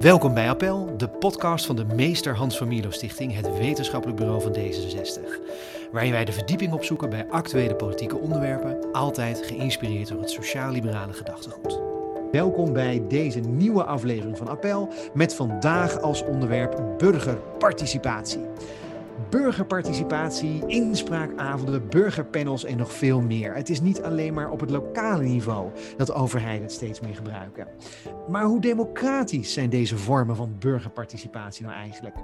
Welkom bij Appel, de podcast van de Meester Hans van Stichting, het wetenschappelijk bureau van D66. Waarin wij de verdieping opzoeken bij actuele politieke onderwerpen, altijd geïnspireerd door het sociaal-liberale gedachtegoed. Welkom bij deze nieuwe aflevering van Appel met vandaag als onderwerp burgerparticipatie burgerparticipatie, inspraakavonden, burgerpanels en nog veel meer. Het is niet alleen maar op het lokale niveau dat overheden het steeds meer gebruiken. Maar hoe democratisch zijn deze vormen van burgerparticipatie nou eigenlijk?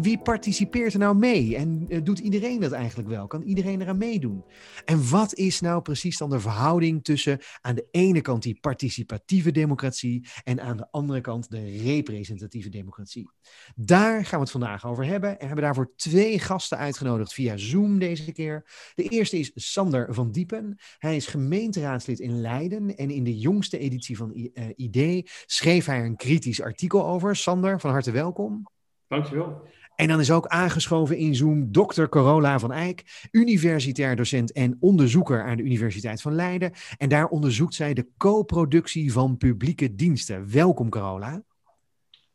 Wie participeert er nou mee? En eh, doet iedereen dat eigenlijk wel? Kan iedereen eraan meedoen? En wat is nou precies dan de verhouding tussen aan de ene kant die participatieve democratie en aan de andere kant de representatieve democratie? Daar gaan we het vandaag over hebben en hebben daarvoor twee gasten uitgenodigd via Zoom deze keer. De eerste is Sander van Diepen. Hij is gemeenteraadslid in Leiden en in de jongste editie van ID eh, schreef hij een kritisch artikel over. Sander, van harte welkom. Dankjewel. En dan is ook aangeschoven in Zoom dokter Corolla van Eyck, universitair docent en onderzoeker aan de Universiteit van Leiden. En daar onderzoekt zij de co-productie van publieke diensten. Welkom Corolla.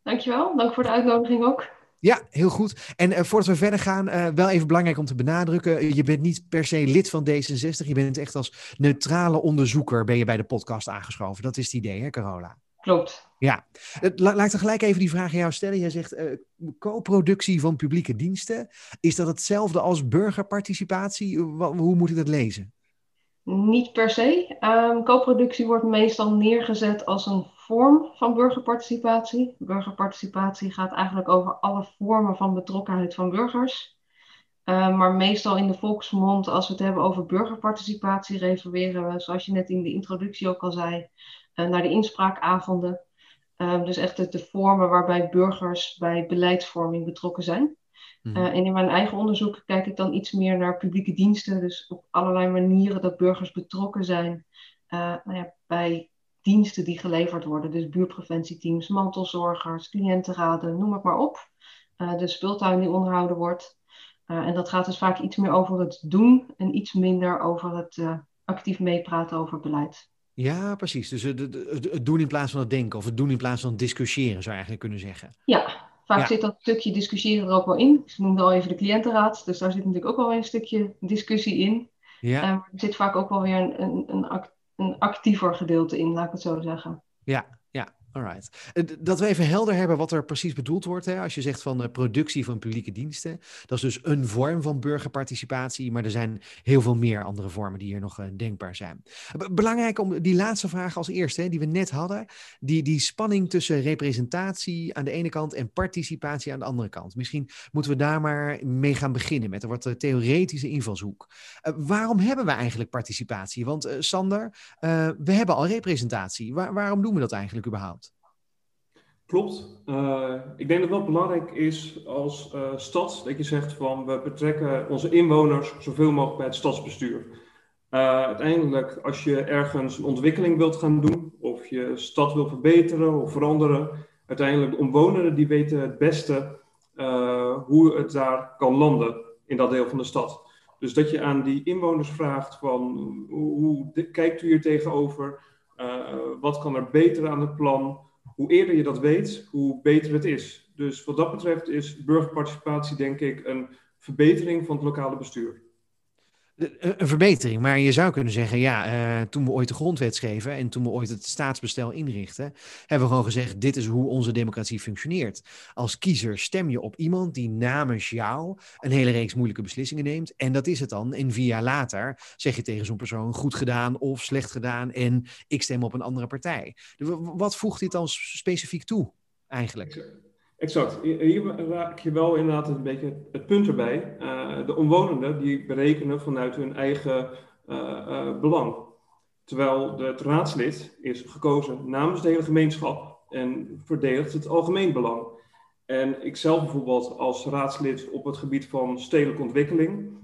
Dankjewel, dank voor de uitnodiging ook. Ja, heel goed. En uh, voordat we verder gaan, uh, wel even belangrijk om te benadrukken. Je bent niet per se lid van D66. Je bent echt als neutrale onderzoeker ben je bij de podcast aangeschoven. Dat is het idee, hè, Carola? Klopt. Ja. La laat ik gelijk even die vraag aan jou stellen. Jij zegt uh, co-productie van publieke diensten. Is dat hetzelfde als burgerparticipatie? hoe moet ik dat lezen? Niet per se. Um, co-productie wordt meestal neergezet als een vorm van burgerparticipatie. Burgerparticipatie gaat eigenlijk over alle vormen van betrokkenheid van burgers. Uh, maar meestal in de volksmond, als we het hebben over burgerparticipatie, refereren we, zoals je net in de introductie ook al zei, uh, naar de inspraakavonden. Uh, dus echt de, vormen waarbij burgers bij beleidsvorming betrokken zijn. Mm. en in mijn eigen onderzoek kijk ik dan iets meer naar publieke diensten, dus op allerlei manieren dat burgers betrokken zijn nou ja, bij diensten die geleverd worden. Dus buurtpreventieteams, mantelzorgers, cliëntenraden, noem het maar op. Uh, de speeltuin die onderhouden wordt. Uh, en dat gaat dus vaak iets meer over het doen en iets minder over het uh, actief meepraten over beleid. Ja, precies. Dus het, het, het, doen in plaats van het denken of het doen in plaats van het discussiëren, zou je eigenlijk kunnen zeggen. Ja, vaak ja. zit dat stukje discussiëren er ook wel in. Ik noemde al even de cliëntenraad, dus daar zit natuurlijk ook wel een stukje discussie in. Ja. er zit vaak ook wel weer een, een, een, een actiever gedeelte in, laat ik het zo zeggen. Ja. Alright. Eh, dat we even helder hebben wat er precies bedoeld wordt. Hè? Als je zegt van de productie van publieke diensten. Dat is dus een vorm van burgerparticipatie. Maar er zijn heel veel meer andere vormen die hier nog uh, denkbaar zijn. Belangrijk om die laatste vraag als eerste, hè, die we net hadden. Die, die spanning tussen representatie aan de ene kant en participatie aan de andere kant. Misschien moeten we daar maar mee gaan beginnen met een wat eh, theoretische invalshoek. Waarom hebben we eigenlijk participatie? Want Sander, we hebben al representatie. Waar, waarom doen we dat eigenlijk überhaupt? Klopt. Uh, ik denk dat het wel belangrijk is als uh, stad dat je zegt van we betrekken onze inwoners zoveel mogelijk bij het stadsbestuur. Uh, uiteindelijk, als je ergens een ontwikkeling wilt gaan doen, of je stad wil verbeteren of veranderen, uiteindelijk de omwonenden die weten het beste hoe het daar kan landen in dat deel van de stad. Dus dat je aan die inwoners vraagt van hoe, hoe kijkt u hier tegenover? wat kan er beter aan het plan? Hoe eerder je dat weet, hoe beter het is. Dus wat dat betreft is burgerparticipatie denk ik een verbetering van het lokale bestuur. Een verbetering, maar je zou kunnen zeggen, ja, uh, toen we ooit de grondwet schreven en toen we ooit het staatsbestel inrichten, hebben we gewoon gezegd, dit is hoe onze democratie functioneert. Als kiezer stem je op iemand die namens jou een hele reeks moeilijke beslissingen neemt en dat is het dan. En vier jaar later zeg je tegen zo'n persoon goed gedaan of slecht gedaan en ik stem op een andere partij. Wat voegt dit dan specifiek toe eigenlijk? Exact. Hier raak je wel inderdaad een beetje het punt erbij. Uh, de omwonenden die berekenen vanuit hun eigen uh, uh, belang. Terwijl het raadslid is gekozen namens de hele gemeenschap en verdedigt het algemeen belang. En ik zelf bijvoorbeeld als raadslid op het gebied van stedelijke ontwikkeling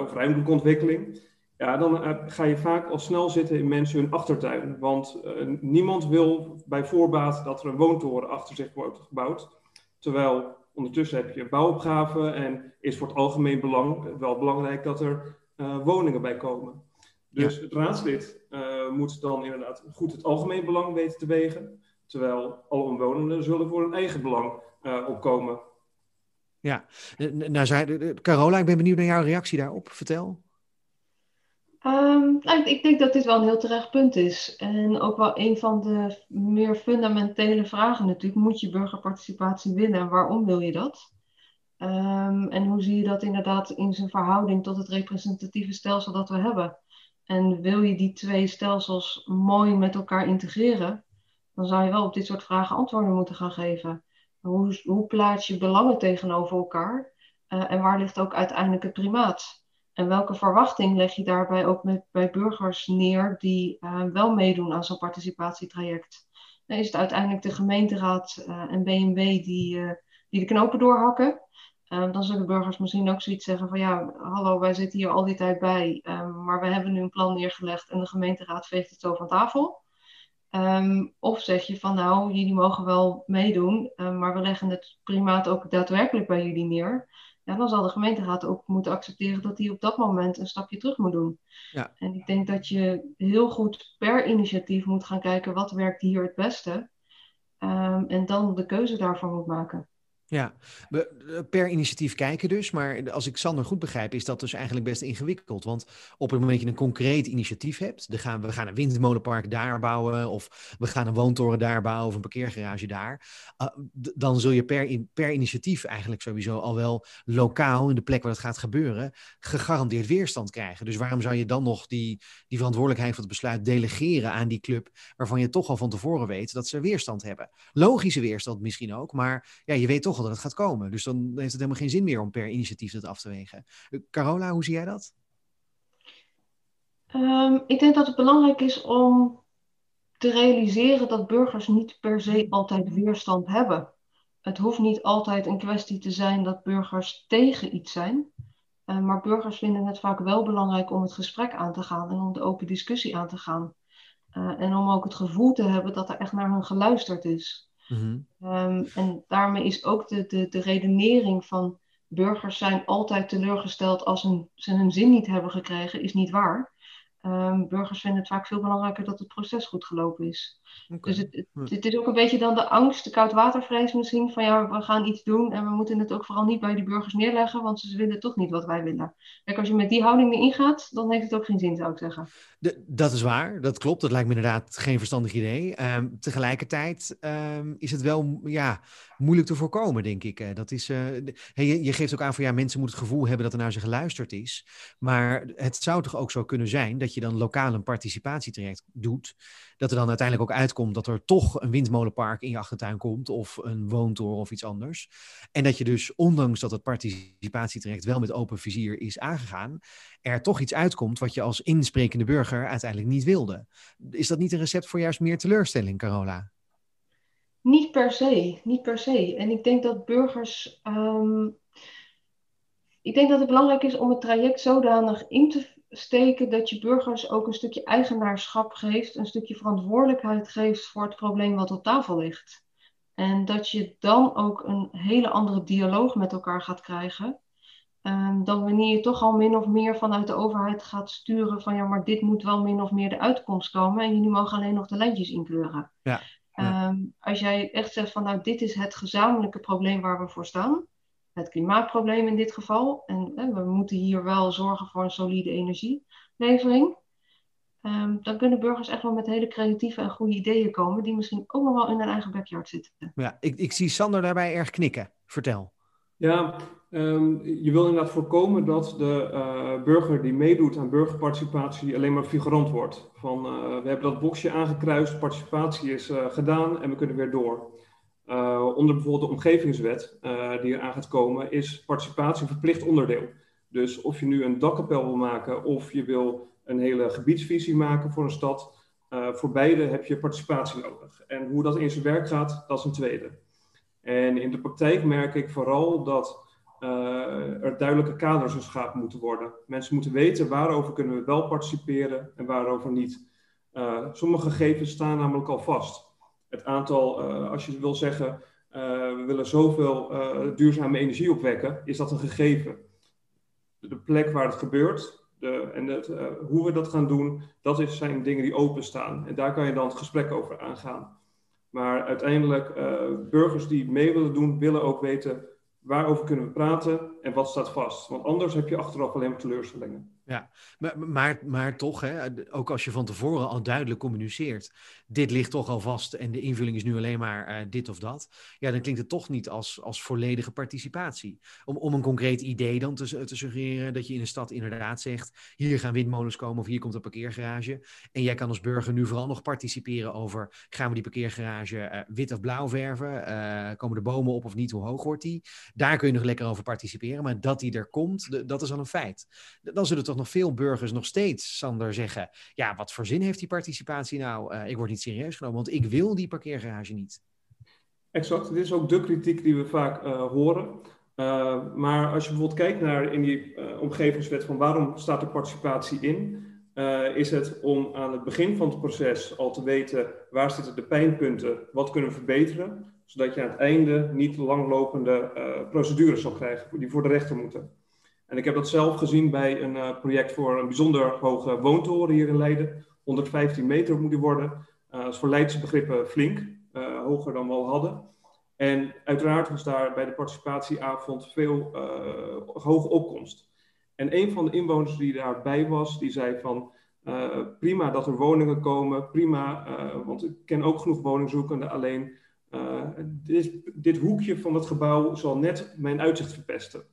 of ruimtelijke ontwikkeling, ja, dan ga je vaak al snel zitten in mensen hun achtertuin. Want niemand wil bij voorbaat dat er een woontoren achter zich wordt gebouwd. Terwijl ondertussen heb je bouwopgaven en is voor het algemeen belang wel belangrijk dat er uh, woningen bij komen. Dus het raadslid uh, moet dan inderdaad goed het algemeen belang weten te wegen. Terwijl alle omwonenden zullen voor hun eigen belang opkomen. Ja, nou, zei, Carola, ik ben benieuwd naar jouw reactie daarop. Vertel. Um, nou, ik denk dat dit wel een heel terecht punt is. En ook wel een van de meer fundamentele vragen natuurlijk. Moet je burgerparticipatie willen en waarom wil je dat? Um, en hoe zie je dat inderdaad in zijn verhouding tot het representatieve stelsel dat we hebben? En wil je die twee stelsels mooi met elkaar integreren, dan zou je wel op dit soort vragen antwoorden moeten gaan geven. Hoe, hoe plaats je belangen tegenover elkaar? Uh, en waar ligt ook uiteindelijk het primaat? En welke verwachting leg je daarbij ook met, bij burgers neer die uh, wel meedoen aan zo'n participatietraject? Is het uiteindelijk de gemeenteraad uh, en BNB die, uh, die de knopen doorhakken. dan zullen burgers misschien ook zoiets zeggen van ja, hallo, wij zitten hier al die tijd bij, maar we hebben nu een plan neergelegd en de gemeenteraad veegt het zo van tafel. Um, of zeg je van nou, jullie mogen wel meedoen, maar we leggen het primaat ook daadwerkelijk bij jullie neer ja, dan zal de gemeenteraad ook moeten accepteren dat hij op dat moment een stapje terug moet doen. Ja. En ik denk dat je heel goed per initiatief moet gaan kijken wat werkt hier het beste. Um, en dan de keuze daarvoor moet maken. Ja, eh, per initiatief kijken dus. Maar als ik Sander goed begrijp, is dat dus eigenlijk best ingewikkeld. Want op het moment dat je een concreet initiatief hebt, dan gaan we gaan een windmolenpark daar bouwen, of we gaan een woontoren daar bouwen, of een parkeergarage daar. Uh, dan zul je per, per initiatief eigenlijk sowieso al wel lokaal, in de plek waar het gaat gebeuren, gegarandeerd weerstand krijgen. Dus waarom zou je dan nog die, die verantwoordelijkheid van het besluit delegeren aan die club, waarvan je toch al van tevoren weet dat ze weerstand hebben? Logische weerstand misschien ook, maar ja, je weet toch dat het gaat komen. Dus dan heeft het helemaal geen zin meer om per initiatief dat af te wegen. Eh, Carola, hoe zie jij dat? Um, ik denk dat het belangrijk is om te realiseren dat burgers niet per se altijd weerstand hebben. Het hoeft niet altijd een kwestie te zijn dat burgers tegen iets zijn. Uh, maar burgers vinden het vaak wel belangrijk om het gesprek aan te gaan en om de open discussie aan te gaan. Uh, en om ook het gevoel te hebben dat er echt naar hen geluisterd is. Mm en daarmee is ook de, de, de redenering van burgers zijn altijd teleurgesteld als hun, ze hun zin niet hebben gekregen, is niet waar. Um, burgers vinden het vaak veel belangrijker dat het proces goed gelopen is. Dus het, het, is ook een beetje dan de angst, de koudwatervrees misschien, van ja, we gaan iets doen en we moeten het ook vooral niet bij die burgers neerleggen, want ze willen toch niet wat wij willen. Kijk, als je met die houding erin gaat, dan heeft het ook geen zin, zou ik zeggen. De, dat is waar, dat klopt. Dat lijkt me inderdaad geen verstandig idee. Um, tegelijkertijd um, is het wel ja, moeilijk te voorkomen, denk ik. Dat is, je, je, geeft ook aan van ja, mensen moeten het gevoel hebben dat er naar ze geluisterd is. Maar het zou toch ook zo kunnen zijn dat je dan lokaal een participatietraject doet dat er dan uiteindelijk ook uitkomt dat er toch een windmolenpark in je achtertuin komt of een woontoren of iets anders. En dat je dus, ondanks dat het participatietraject wel met open vizier is aangegaan, er toch iets uitkomt wat je als insprekende burger uiteindelijk niet wilde. Is dat niet een recept voor juist meer teleurstelling, Carola? Niet per se, niet per se. En ik denk dat burgers. Um, ik denk dat het belangrijk is om het traject zodanig in te steken dat je burgers ook een stukje eigenaarschap geeft, een stukje verantwoordelijkheid geeft voor het probleem wat op tafel ligt. En dat je dan ook een hele andere dialoog met elkaar gaat krijgen. Um, dan wanneer je toch al min of meer vanuit de overheid gaat sturen van ja, maar dit moet wel min of meer de uitkomst komen en jullie mogen alleen nog de lijntjes inkleuren. Ja, ja. Um, als jij echt zegt van nou, dit is het gezamenlijke probleem waar we voor staan, het klimaatprobleem in dit geval. En hè, we moeten hier wel zorgen voor een solide energielevering. Um, dan kunnen burgers echt wel met hele creatieve en goede ideeën komen, die misschien ook nog wel in hun eigen backyard zitten. Ja, ik, ik zie Sander daarbij erg knikken. Vertel. Ja, um, je wil inderdaad voorkomen dat de uh, burger die meedoet aan burgerparticipatie alleen maar figurant wordt. Van uh, we hebben dat boxje aangekruist, participatie is uh, gedaan en we kunnen weer door. Onder bijvoorbeeld de omgevingswet die eraan gaat komen, is participatie verplicht onderdeel. Dus of je nu een dakkapel wil maken of je wil een hele gebiedsvisie maken voor een stad, voor beide heb je participatie nodig. En hoe dat in zijn werk gaat, dat is een tweede. En in de praktijk merk ik vooral dat er duidelijke kaders geschapen moeten worden. Mensen moeten weten waarover kunnen we wel participeren en waarover niet. sommige gegevens staan namelijk al vast het aantal, uh, als je wil zeggen, we willen zoveel duurzame energie opwekken, is dat een gegeven. De plek waar het gebeurt de, en het, hoe we dat gaan doen, dat zijn dingen die openstaan. En daar kan je dan het gesprek over aangaan. Maar uiteindelijk, burgers die mee willen doen, willen ook weten waarover kunnen we praten en wat staat vast. Want anders heb je achteraf alleen maar teleurstellingen. Ja, maar, maar, maar toch, hè, ook als je van tevoren al duidelijk communiceert, dit ligt toch al vast en de invulling is nu alleen maar uh, dit of dat, ja, dan klinkt het toch niet als, als volledige participatie. Om, om een concreet idee dan te, te suggereren dat je in een stad inderdaad zegt, hier gaan windmolens komen of hier komt een parkeergarage. En jij kan als burger nu vooral nog participeren over, gaan we die parkeergarage uh, wit of blauw verven? Uh, komen de bomen op of niet? Hoe hoog wordt die? Daar kun je nog lekker over participeren, maar dat die er komt, dat is al een feit. Dan zullen toch nog veel burgers nog steeds, Sander, zeggen: Ja, wat voor zin heeft die participatie nou? Ik word niet serieus genomen, want ik wil die parkeergarage niet. Exact, dit is ook de kritiek die we vaak uh, horen. Uh, maar als je bijvoorbeeld kijkt naar in die omgevingswet van waarom staat er participatie in, is het om aan het begin van het proces al te weten waar zitten de pijnpunten, wat kunnen we verbeteren, zodat je aan het einde niet langlopende procedures zal krijgen die voor de rechter moeten. En ik heb dat zelf gezien bij een project voor een bijzonder hoge woontoren hier in Leiden. 115 meter moet die worden. Dat is voor Leidse begrippen flink, uh, hoger dan we al hadden. En uiteraard was daar bij de participatieavond veel hoge opkomst. En een van de inwoners die daarbij was, die zei van... prima dat er woningen komen, prima, want ik ken ook genoeg woningzoekenden. Alleen dit, dit hoekje van het gebouw zal net mijn uitzicht verpesten.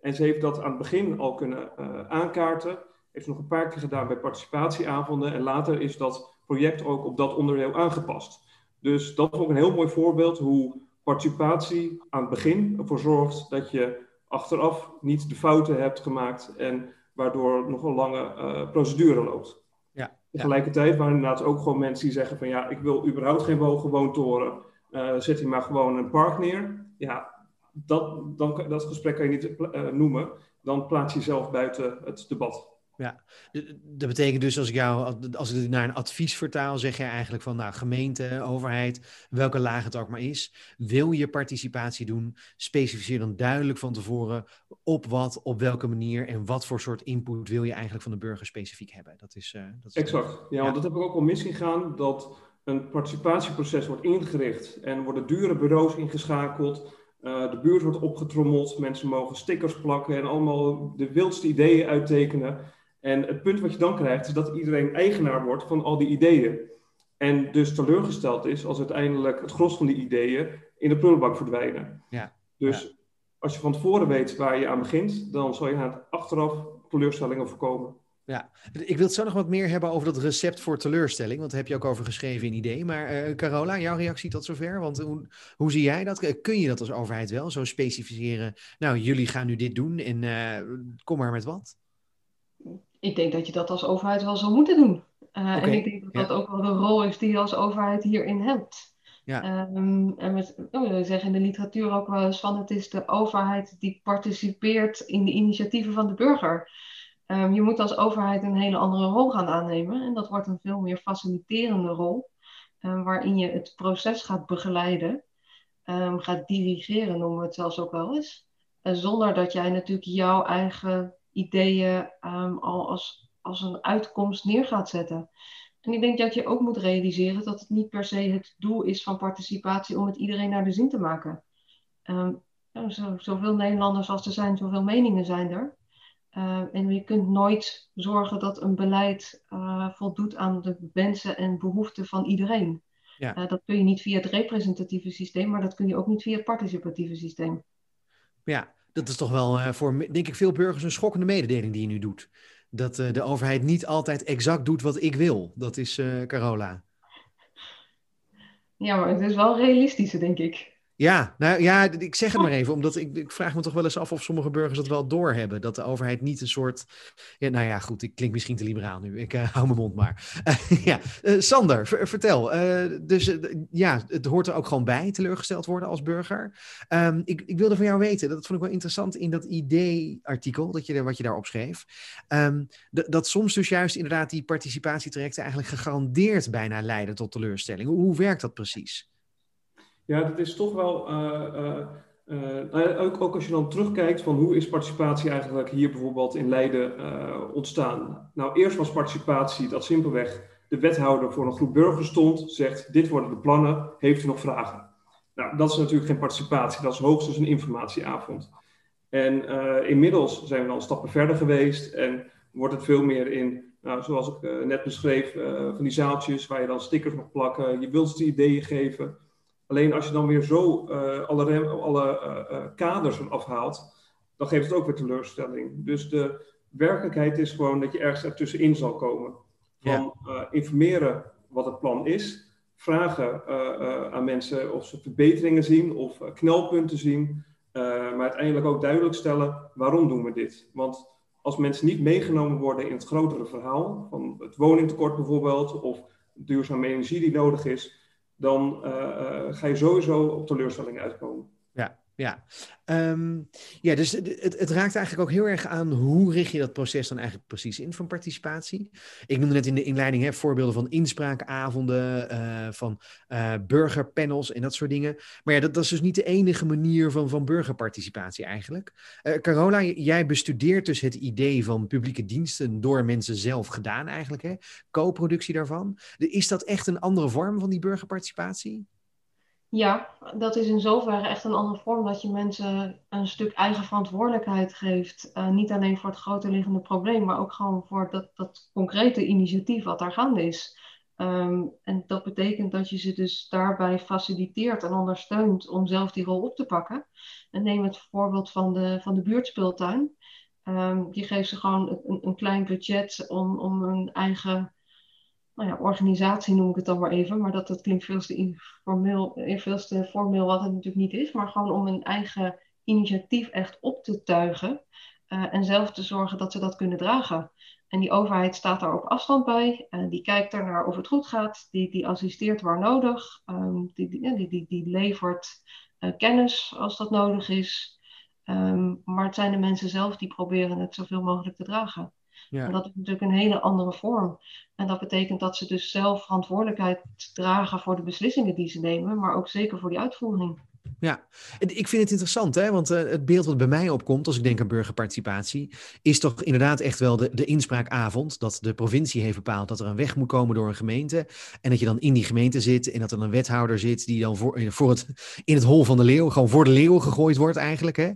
En ze heeft dat aan het begin al kunnen aankaarten. Heeft nog een paar keer gedaan bij participatieavonden. En later is dat project ook op dat onderdeel aangepast. Dus dat is ook een heel mooi voorbeeld hoe participatie aan het begin ervoor zorgt dat je achteraf niet de fouten hebt gemaakt en waardoor nog een lange uh, procedure loopt. Ja, Tegelijkertijd waren inderdaad ook gewoon mensen die zeggen van ja, ik wil überhaupt geen woontoren, uh, zet hier maar gewoon een park neer. Ja, dat, dan, dat gesprek kan je niet uh, noemen. Dan plaats je jezelf buiten het debat. Ja, dat betekent dus als ik jou, als ik het naar een advies vertaal, zeg je eigenlijk van, nou, gemeente, overheid, welke laag het ook maar is, wil je participatie doen, specificeer dan duidelijk van tevoren op wat, op welke manier en wat voor soort input wil je eigenlijk van de burger specifiek hebben. Dat is, uh, dat is exact. Ja, ja, want dat heb ik ook al misgegaan, dat een participatieproces wordt ingericht en worden dure bureaus ingeschakeld uh, de buurt wordt opgetrommeld, mensen mogen stickers plakken en allemaal de wildste ideeën uittekenen. En het punt wat je dan krijgt is dat iedereen eigenaar wordt van al die ideeën. En dus teleurgesteld is als uiteindelijk het gros van die ideeën in de prullenbak verdwijnen. Ja. Dus als je van tevoren weet waar je aan begint, dan zal je het achteraf teleurstellingen voorkomen. Ja, ik wil het zo nog wat meer hebben over dat recept voor teleurstelling, want daar heb je ook over geschreven in idee. Maar uh, Carola, jouw reactie tot zover? Want hoe, hoe zie jij dat? Kun je dat als overheid wel zo specificeren? Nou, jullie gaan nu dit doen en uh, kom maar met wat. Ik denk dat je dat als overheid wel zou moeten doen. Uh, okay. En ik denk dat dat ook wel de rol is die je als overheid hierin hebt. Ja. Um, en met, oh, we zeggen in de literatuur ook wel eens van het is de overheid die participeert in de initiatieven van de burger. Um, je moet als overheid een hele andere rol gaan aannemen. En dat wordt een veel meer faciliterende rol, um, waarin je het proces gaat begeleiden, gaat dirigeren, noemen we het zelfs ook wel eens. En zonder dat jij natuurlijk jouw eigen ideeën al als, als een uitkomst neer gaat zetten. En ik denk dat je ook moet realiseren dat het niet per se het doel is van participatie om het iedereen naar de zin te maken. zo, zoveel Nederlanders als er zijn, zoveel meningen zijn er. Uh, en je kunt nooit zorgen dat een beleid uh, voldoet aan de wensen en behoeften van iedereen. Ja. Uh, dat kun je niet via het representatieve systeem, maar dat kun je ook niet via het participatieve systeem. Ja, dat is toch wel voor, denk ik, veel burgers een schokkende mededeling die je nu doet. Dat de overheid niet altijd exact doet wat ik wil. Dat is Carola. Ja, maar het is wel realistischer, denk ik. Ja, nou ja, ik zeg het maar even, omdat ik, ik, vraag me toch wel eens af of sommige burgers dat wel doorhebben. Dat de overheid niet een soort. Ja, nou ja, goed, ik klink misschien te liberaal nu. Ik uh, hou mijn mond maar. Uh, ja, uh, Sander, vertel. dus ja, het hoort er ook gewoon bij, teleurgesteld worden als burger. Um, ik, ik wilde van jou weten, dat vond ik wel interessant in dat idee-artikel, dat je, wat je daarop schreef. Um, dat soms dus juist inderdaad die participatietrajecten eigenlijk gegarandeerd bijna leiden tot teleurstelling. Hoe, hoe werkt dat precies? Ja, dat is toch wel. Uh, uh, ook, ook, als je dan terugkijkt van hoe is participatie eigenlijk hier bijvoorbeeld in Leiden ontstaan. Nou, eerst was participatie dat simpelweg de wethouder voor een groep burgers stond, zegt: Dit worden de plannen, heeft u nog vragen? Nou, dat is natuurlijk geen participatie, dat is hoogstens een informatieavond. En inmiddels zijn we dan stappen verder geweest en wordt het veel meer in, nou, zoals ik net beschreef, van die zaaltjes waar je dan stickers mag plakken, je wildste ideeën geven. Alleen als je dan weer zo alle, rem, alle kaders afhaalt, dan geeft het ook weer teleurstelling. Dus de werkelijkheid is gewoon dat je ergens ertussenin zal komen. Van informeren wat het plan is, vragen aan mensen of ze verbeteringen zien of knelpunten zien. Maar uiteindelijk ook duidelijk stellen waarom doen we dit. Want als mensen niet meegenomen worden in het grotere verhaal, van het woningtekort bijvoorbeeld, of duurzame energie die nodig is, dan uh, uh, ga je sowieso op teleurstelling uitkomen. Ja, ja. Um, ja, dus het, het, raakt eigenlijk ook heel erg aan hoe richt je dat proces dan eigenlijk precies in van participatie. Ik noemde net in de inleiding hè, voorbeelden van inspraakavonden, uh, van uh, burgerpanels en dat soort dingen. Maar ja, dat, is dus niet de enige manier van, van burgerparticipatie eigenlijk. Uh, Carola, jij bestudeert dus het idee van publieke diensten door mensen zelf gedaan eigenlijk, hè? co-productie daarvan. Is dat echt een andere vorm van die burgerparticipatie? Ja, dat is in zoverre echt een andere vorm dat je mensen een stuk eigen verantwoordelijkheid geeft. Uh, niet alleen voor het grote liggende probleem, maar ook gewoon voor dat, dat concrete initiatief wat daar gaande is. Um, en dat betekent dat je ze dus daarbij faciliteert en ondersteunt om zelf die rol op te pakken. En neem het voorbeeld van de, van de buurtspeeltuin. Um, je geeft ze gewoon een, een klein budget om, om hun eigen nou ja, organisatie noem ik het dan maar even, maar dat, dat klinkt veel te, informeel, eh, veel te formeel wat het natuurlijk niet is, maar gewoon om een eigen initiatief echt op te tuigen uh, en zelf te zorgen dat ze dat kunnen dragen. En die overheid staat daar op afstand bij, uh, die kijkt ernaar of het goed gaat, die, die assisteert waar nodig, um, die, die, die, die, levert kennis als dat nodig is. Um, maar het zijn de mensen zelf die proberen het zoveel mogelijk te dragen. Ja. En dat is natuurlijk een hele andere vorm. En dat betekent dat ze dus zelf verantwoordelijkheid dragen voor de beslissingen die ze nemen, maar ook zeker voor die uitvoering. Ja, ik vind het interessant, hè? want uh, het beeld wat bij mij opkomt als ik denk aan burgerparticipatie, is toch inderdaad echt wel de, de inspraakavond. Dat de provincie heeft bepaald dat er een weg moet komen door een gemeente. En dat je dan in die gemeente zit en dat er een wethouder zit die dan voor, voor het, in het hol van de leeuw, gewoon voor de leeuw gegooid wordt eigenlijk. Hè?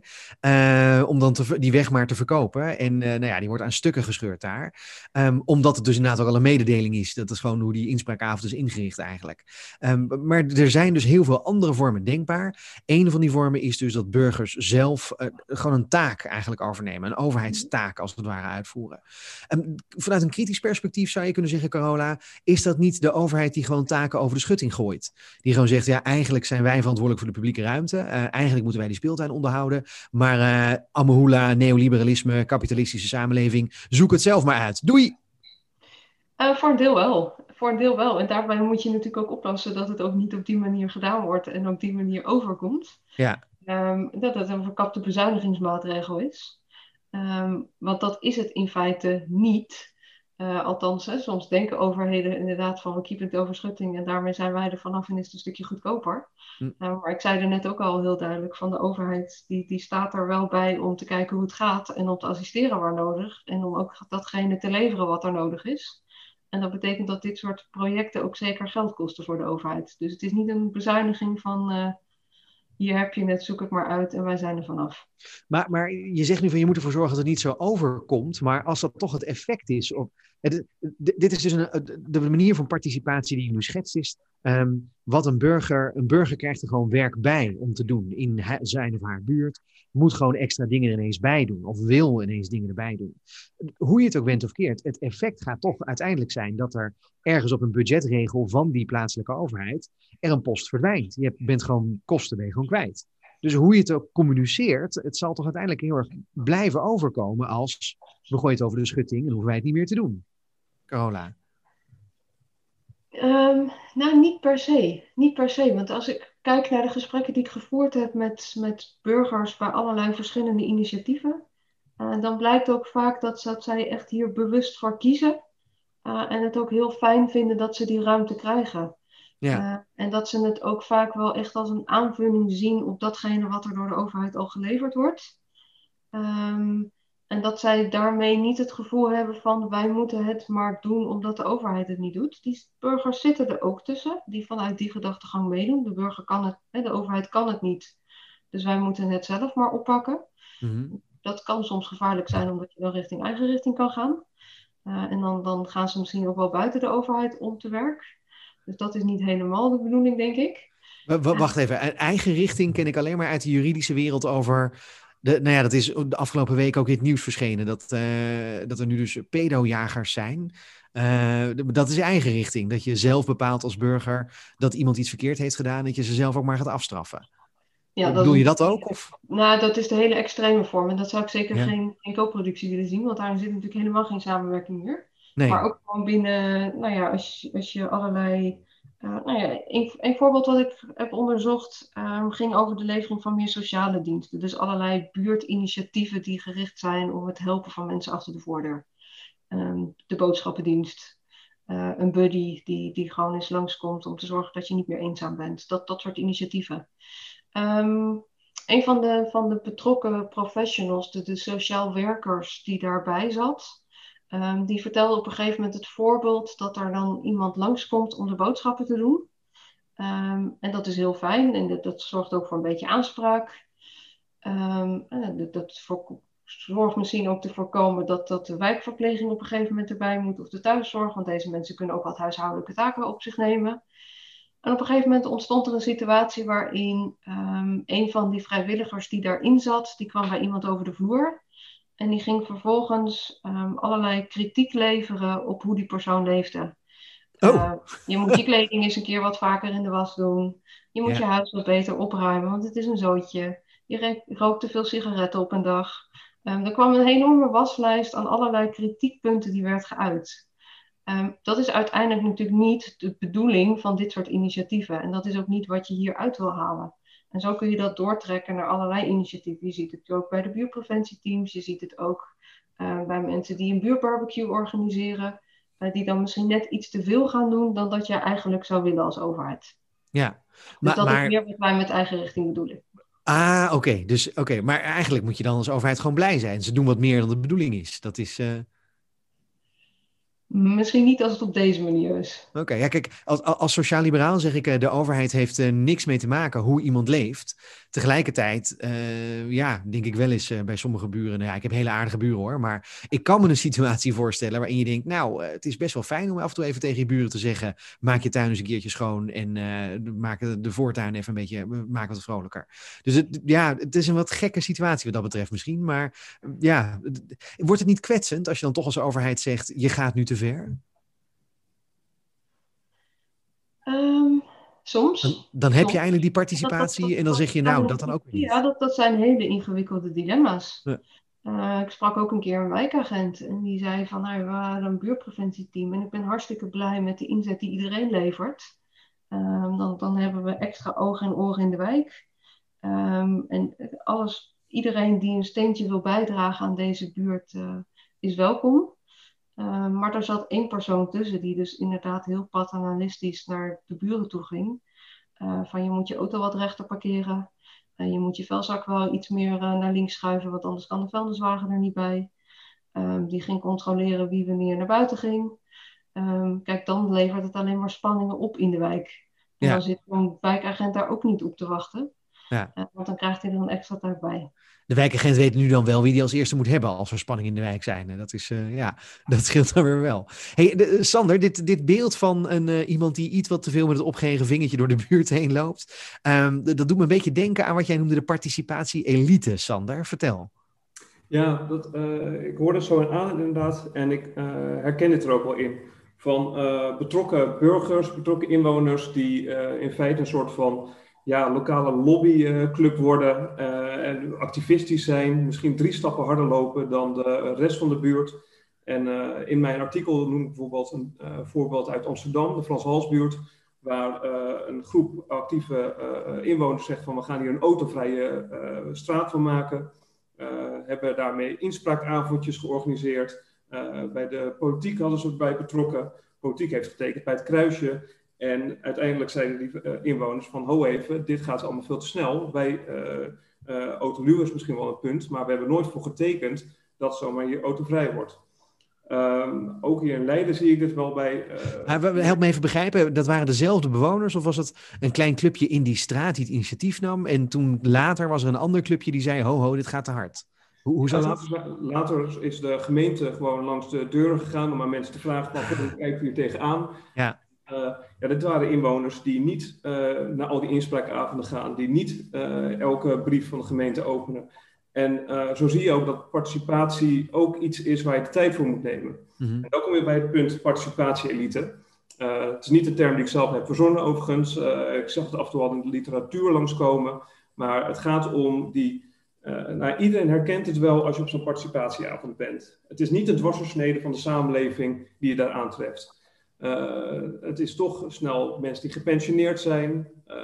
Uh, om dan te, die weg maar te verkopen. En nou ja, die wordt aan stukken gescheurd daar. Um, omdat het dus inderdaad ook al een mededeling is. Dat is gewoon hoe die inspraakavond is ingericht eigenlijk. Um, maar er zijn dus heel veel andere vormen denkbaar. Een van die vormen is dus dat burgers zelf uh, gewoon een taak eigenlijk overnemen. Een overheidstaak als het ware uitvoeren. En vanuit een kritisch perspectief zou je kunnen zeggen, Carola, is dat niet de overheid die gewoon taken over de schutting gooit? Die gewoon zegt, ja, eigenlijk zijn wij verantwoordelijk voor de publieke ruimte. Uh, eigenlijk moeten wij die speeltuin onderhouden. Maar uh, neoliberalisme, kapitalistische samenleving, zoek het zelf maar uit. Doei! Uh, voor een deel wel voor een deel wel. En daarbij moet je natuurlijk ook oppassen dat het ook niet op die manier gedaan wordt en op die manier overkomt. Ja. Um, dat het een verkapte bezuinigingsmaatregel is. Um, want dat is het in feite niet. Uh, althans, hè, soms denken overheden inderdaad van we keepen het over schutting en daarmee zijn wij er vanaf en is het een stukje goedkoper. Hm. Uh, maar ik zei er net ook al heel duidelijk van de overheid, die, die staat er wel bij om te kijken hoe het gaat en om te assisteren waar nodig en om ook datgene te leveren wat er nodig is. En dat betekent dat dit soort projecten ook zeker geld kosten voor de overheid. Dus het is niet een bezuiniging van uh, hier heb je het, zoek het maar uit en wij zijn er vanaf. Maar, maar je zegt nu van je moet ervoor zorgen dat het niet zo overkomt. Maar als dat toch het effect is. Op, het, dit is dus een, de manier van participatie die je nu schetst is. Um, wat een burger, een burger krijgt er gewoon werk bij om te doen in zijn of haar buurt. Moet gewoon extra dingen ineens bij doen of wil ineens dingen erbij doen. Hoe je het ook bent of keert, het effect gaat toch uiteindelijk zijn dat er ergens op een budgetregel van die plaatselijke overheid er een post verdwijnt. Je bent gewoon kosten gewoon kwijt. Dus hoe je het ook communiceert, het zal toch uiteindelijk heel erg blijven overkomen als we gooien het over de schutting en hoeven wij het niet meer te doen. Carola. Um, nou, niet per se. Niet per se. Want als ik kijk naar de gesprekken die ik gevoerd heb met, met burgers bij allerlei verschillende initiatieven, uh, dan blijkt ook vaak dat, dat zij echt hier bewust voor kiezen. Uh, en het ook heel fijn vinden dat ze die ruimte krijgen. Ja. Uh, en dat ze het ook vaak wel echt als een aanvulling zien op datgene wat er door de overheid al geleverd wordt. Um, En dat zij daarmee niet het gevoel hebben van wij moeten het maar doen omdat de overheid het niet doet. Die burgers zitten er ook tussen, die vanuit die gedachtegang meedoen. De burger kan het, de overheid kan het niet. Dus wij moeten het zelf maar oppakken. Mhm. Dat kan soms gevaarlijk zijn omdat je wel richting eigen richting kan gaan. Uh, en dan, dan gaan ze misschien ook wel buiten de overheid om te werk. Dus dat is niet helemaal de bedoeling, denk ik. Wacht even, eigen richting ken ik alleen maar uit de juridische wereld over de, nou ja, dat is de afgelopen week ook in het nieuws verschenen. Dat, uh, dat er nu dus pedojagers zijn. Uh, dat is eigen richting. Dat je zelf bepaalt als burger dat iemand iets verkeerd heeft gedaan. Dat je ze zelf ook maar gaat afstraffen. Ja, dat, Doe je dat ook? Of? Nou, dat is de hele extreme vorm. En dat zou ik zeker geen, geen co-productie willen zien. Want daarin zit natuurlijk helemaal geen samenwerking meer. Nee. Maar ook gewoon binnen, nou ja, als, als je allerlei uh, nou ja, een, een, voorbeeld wat ik heb onderzocht um, ging over de levering van meer sociale diensten. Dus allerlei buurtinitiatieven die gericht zijn om het helpen van mensen achter de voordeur. Um, de boodschappendienst, uh, een buddy die, die gewoon eens langskomt om te zorgen dat je niet meer eenzaam bent. Dat, dat soort initiatieven. Um, een van de, van de betrokken professionals, de, de sociaal werkers die daarbij zat, Um, die vertelde op een gegeven moment het voorbeeld dat er dan iemand langskomt om de boodschappen te doen. Um, en dat is heel fijn en dat, dat, zorgt ook voor een beetje aanspraak. Um, dat, dat zorgt misschien ook te voorkomen dat, dat de wijkverpleging op een gegeven moment erbij moet of de thuiszorg, want deze mensen kunnen ook wat huishoudelijke taken op zich nemen. En op een gegeven moment ontstond er een situatie waarin een van die vrijwilligers die daarin zat, die kwam bij iemand over de vloer. En die ging vervolgens um, allerlei kritiek leveren op hoe die persoon leefde. Oh. Uh, je moet je kleding eens een keer wat vaker in de was doen. Je moet je huis wat beter opruimen, want het is een zootje. Je rookt te veel sigaretten op een dag. Um, er kwam een enorme waslijst aan allerlei kritiekpunten die werd geuit. Um, dat is uiteindelijk natuurlijk niet de bedoeling van dit soort initiatieven. En dat is ook niet wat je hieruit wil halen. En zo kun je dat doortrekken naar allerlei initiatieven. Je ziet het ook bij de buurtpreventieteams, je ziet het ook uh, bij mensen die een buurtbarbecue organiseren, uh, die dan misschien net iets te veel gaan doen dan dat je eigenlijk zou willen als overheid. Ja, dus maar, dat is meer wat wij met eigen richting bedoelen. Ah, oké. Dus oké, maar eigenlijk moet je dan als overheid gewoon blij zijn. Ze doen wat meer dan de bedoeling is. Dat is. Uh... Misschien niet als het op deze manier is. Oké, ja, kijk, als, als sociaal-liberaal zeg ik, eh, de overheid heeft uh, niks mee te maken hoe iemand leeft. Tegelijkertijd, uh, ja, denk ik wel eens bij sommige buren, nou ja, ik heb hele aardige buren hoor, maar ik kan me een situatie voorstellen waarin je denkt, nou, het is best wel fijn om af en toe even tegen je buren te zeggen, maak je tuin eens een keertje schoon en maak de voortuin even een beetje, maak het vrolijker. Dus het, ja, het is een wat gekke situatie wat dat betreft misschien, maar ja, wordt het niet kwetsend als je dan toch als overheid zegt, je gaat nu te ver? Ehm, soms. Dan, dan heb je eindelijk die participatie en dan zeg je nou, dat dan ook niet. Ja, dat, dat zijn hele ingewikkelde dilemma's. Ja. Uh, ik sprak ook een keer een wijkagent en die zei van nou, we waren een buurtpreventieteam en ik ben hartstikke blij met de inzet die iedereen levert. Um, dan, dan hebben we extra ogen en oren in de wijk. Um, en alles, iedereen die een steentje wil bijdragen aan deze buurt uh, is welkom. Ehm, maar er zat één persoon tussen die dus inderdaad heel paternalistisch naar de buren toe ging. Uh, van je moet je auto wat rechter parkeren. Uh, je moet je vuilzak wel iets meer naar links schuiven, want anders kan de vuilniswagen er niet bij. Um, die ging controleren wie wanneer naar buiten ging. Um, kijk, dan levert het alleen maar spanningen op in de wijk. En ja. dan zit zo'n wijkagent daar ook niet op te wachten. Ja. want dan krijgt hij er een extra tijd bij de wijkagent weet nu dan wel wie die als eerste moet hebben als er spanning in de wijk zijn. En dat is, uh, ja, dat scheelt dan weer wel. Hey, de, eh, Sander, dit, dit beeld van een, uh, iemand die iets wat te veel met het opgeheven vingertje door de buurt heen loopt, um, dat doet me een beetje denken aan wat jij noemde de participatie-elite, Sander. Vertel. Ja, dat, uh, ik hoorde zo aan inderdaad en ik herken het er ook wel in. Van betrokken burgers, betrokken inwoners die in feite een soort van ja, lokale lobbyclub worden uh, en activistisch zijn, misschien drie stappen harder lopen dan de rest van de buurt. En uh, in mijn artikel noem ik bijvoorbeeld een voorbeeld uit Amsterdam, de Frans Halsbuurt, waar een groep actieve inwoners zegt van we gaan hier een autovrije straat van maken. hebben daarmee inspraakavondjes georganiseerd. bij de politiek hadden ze erbij betrokken. Politiek heeft getekend bij het kruisje. En uiteindelijk zeiden die uh, inwoners van, ho even, dit gaat allemaal veel te snel. Bij uh, Autoluw is misschien wel een punt, maar we hebben nooit voor getekend dat zomaar je autovrij wordt. Ehm, ook hier in Leiden zie ik dit wel bij. Uh... help me even begrijpen, dat waren dezelfde bewoners of was het een klein clubje in die straat die het initiatief nam en toen later was er een ander clubje die zei: ho, ho, dit gaat te hard? Hoe, hoe zat dat? Later is de gemeente gewoon langs de deuren gegaan om aan mensen te vragen: van, kijk hier tegenaan? Ja. Uh, ja, dit waren inwoners die niet uh, naar al die inspraakavonden gaan, die niet uh, elke brief van de gemeente openen. En zo zie je ook dat participatie ook iets is waar je de tijd voor moet nemen. Mm -hmm. En dan kom je bij het punt participatie-elite. het is niet de term die ik zelf heb verzonnen, overigens. ik zag het af en toe al in de literatuur langskomen. Maar het gaat om die nou, iedereen herkent het wel als je op zo'n participatieavond bent. Het is niet de dwarsversnede van de samenleving die je daar aantreft. Uh, het is toch snel mensen die gepensioneerd zijn. Uh,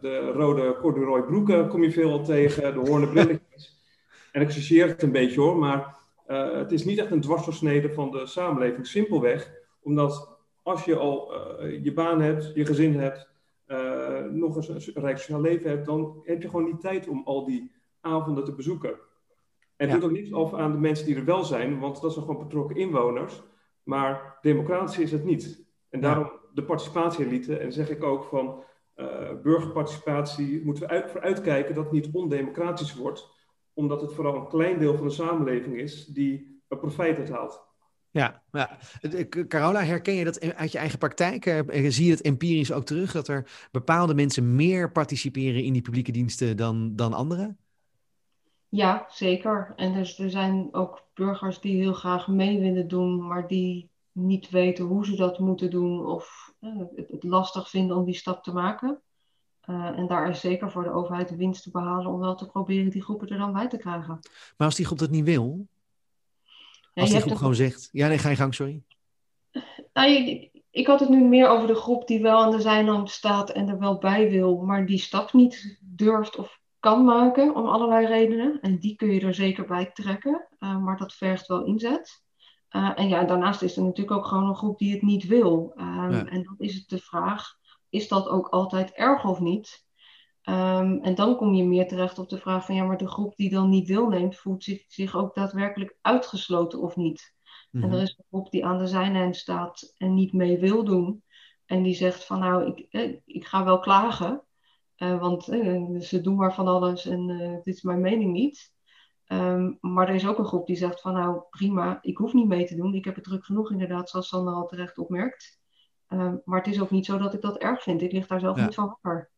de rode corduroy broeken kom je veel tegen, de hoornen brilletjes. en ik chargeer het een beetje hoor, maar het is niet echt een dwarsversnede van de samenleving. Simpelweg omdat als je al je baan hebt, je gezin hebt, nog eens een rijk sociaal leven hebt, dan heb je gewoon niet tijd om al die avonden te bezoeken. En het doet ook niet af aan de mensen die er wel zijn, want dat zijn gewoon betrokken inwoners. Maar democratie is het niet. En daarom de participatie-elite. En zeg ik ook van uh, burgerparticipatie moeten we uit, voor uitkijken dat het niet ondemocratisch wordt. Omdat het vooral een klein deel van de samenleving is die er profijt uit haalt. Ja, ja. Carola, herken je dat uit je eigen praktijk? Eh, zie je het empirisch ook terug dat er bepaalde mensen meer participeren in die publieke diensten dan, dan anderen? Ja, zeker. En dus er zijn ook burgers die heel graag mee willen doen, maar die niet weten hoe ze dat moeten doen of eh, het, lastig vinden om die stap te maken. Uh, en daar is zeker voor de overheid de winst te behalen om wel te proberen die groepen er dan bij te krijgen. Maar als die groep dat niet wil? Ja, als die groep gewoon zegt... Ja, nee, ga je gang, sorry. Nou, ik, ik had het nu meer over de groep die wel aan de zijkant staat en er wel bij wil, maar die stap niet durft of kan maken om allerlei redenen. En die kun je er zeker bij trekken, uh, maar dat vergt wel inzet. Uh, en ja, daarnaast is er natuurlijk ook gewoon een groep die het niet wil. Um, En dan is het de vraag, is dat ook altijd erg of niet? Um, en dan kom je meer terecht op de vraag van ja, maar de groep die dan niet deelneemt, voelt zich, zich ook daadwerkelijk uitgesloten of niet? Mm -hmm. En er is een groep die aan de zijlijn staat en niet mee wil doen. En die zegt van nou, ik, eh, ik ga wel klagen. Uh, want uh, ze doen maar van alles en dit is mijn mening niet. Um, maar er is ook een groep die zegt van nou prima, ik hoef niet mee te doen. Ik heb het druk genoeg inderdaad, zoals Sander al terecht opmerkt. Um, maar het is ook niet zo dat ik dat erg vind. Ik lig daar zelf ja. niet van wakker.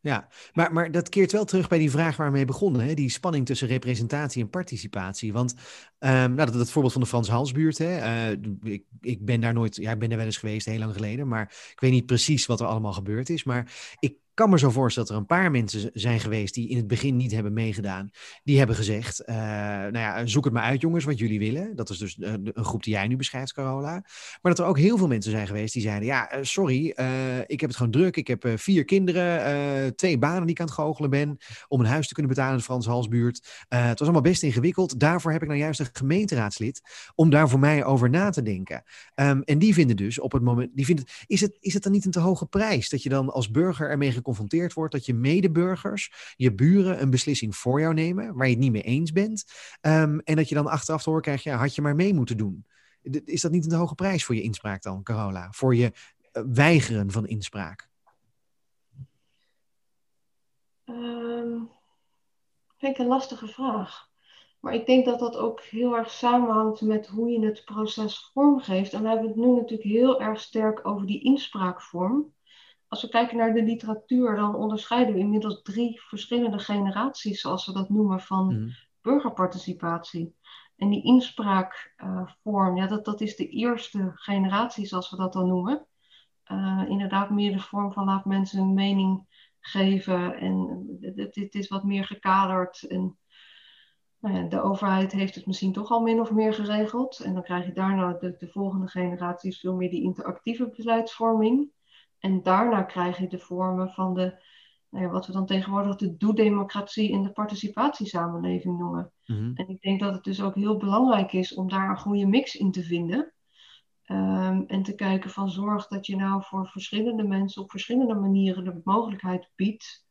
Ja, maar, maar dat keert wel terug bij die vraag waar we mee begonnen. Hè? Die spanning tussen representatie en participatie. Want um, nou, dat, dat voorbeeld van de Frans Halsbuurt. Hè? Uh, ik, ik ben daar nooit, ja, ik ben er wel eens geweest, heel lang geleden. Maar ik weet niet precies wat er allemaal gebeurd is. Maar ik kan me zo voorstellen dat er een paar mensen zijn geweest die in het begin niet hebben meegedaan. Die hebben gezegd, uh, nou ja, zoek het maar uit jongens wat jullie willen. Dat is dus uh, een groep die jij nu beschrijft, Carola. Maar dat er ook heel veel mensen zijn geweest die zeiden, ja, uh, sorry, ik heb het gewoon druk. Ik heb vier kinderen, twee banen die ik aan het goochelen ben. Om een huis te kunnen betalen in de Frans Halsbuurt. het was allemaal best ingewikkeld. Daarvoor heb ik nou juist een gemeenteraadslid om daar voor mij over na te denken. Um, en die vinden dus op het moment, die vinden, is het, is het dan niet een te hoge prijs dat je dan als burger ermee geconfronteerd wordt dat je medeburgers, je buren een beslissing voor jou nemen waar je het niet mee eens bent. Um, en dat je dan achteraf te horen krijgt, ja, had je maar mee moeten doen. Is dat niet een hoge prijs voor je inspraak dan, Carola? Voor je uh, weigeren van inspraak? Um, vind ik een lastige vraag. Maar ik denk dat dat ook heel erg samenhangt met hoe je het proces vormgeeft. En we hebben het nu natuurlijk heel erg sterk over die inspraakvorm als we kijken naar de literatuur, dan onderscheiden we inmiddels drie verschillende generaties, zoals we dat noemen, van mm. burgerparticipatie. En die inspraakvorm, uh, ja, dat, dat is de eerste generatie, zoals we dat dan noemen. Uh, inderdaad, meer de vorm van laat mensen een mening geven. En dit is wat meer gekaderd. En nou ja, de overheid heeft het misschien toch al min of meer geregeld. En dan krijg je daarna de, de volgende generaties veel meer die interactieve beleidsvorming. En daarna krijg je de vormen van de, nou ja, wat we dan tegenwoordig de doe-democratie in de participatiesamenleving noemen. Mm-hmm. En ik denk dat het dus ook heel belangrijk is om daar een goede mix in te vinden. Um, en te kijken van zorg dat je nou voor verschillende mensen op verschillende manieren de mogelijkheid biedt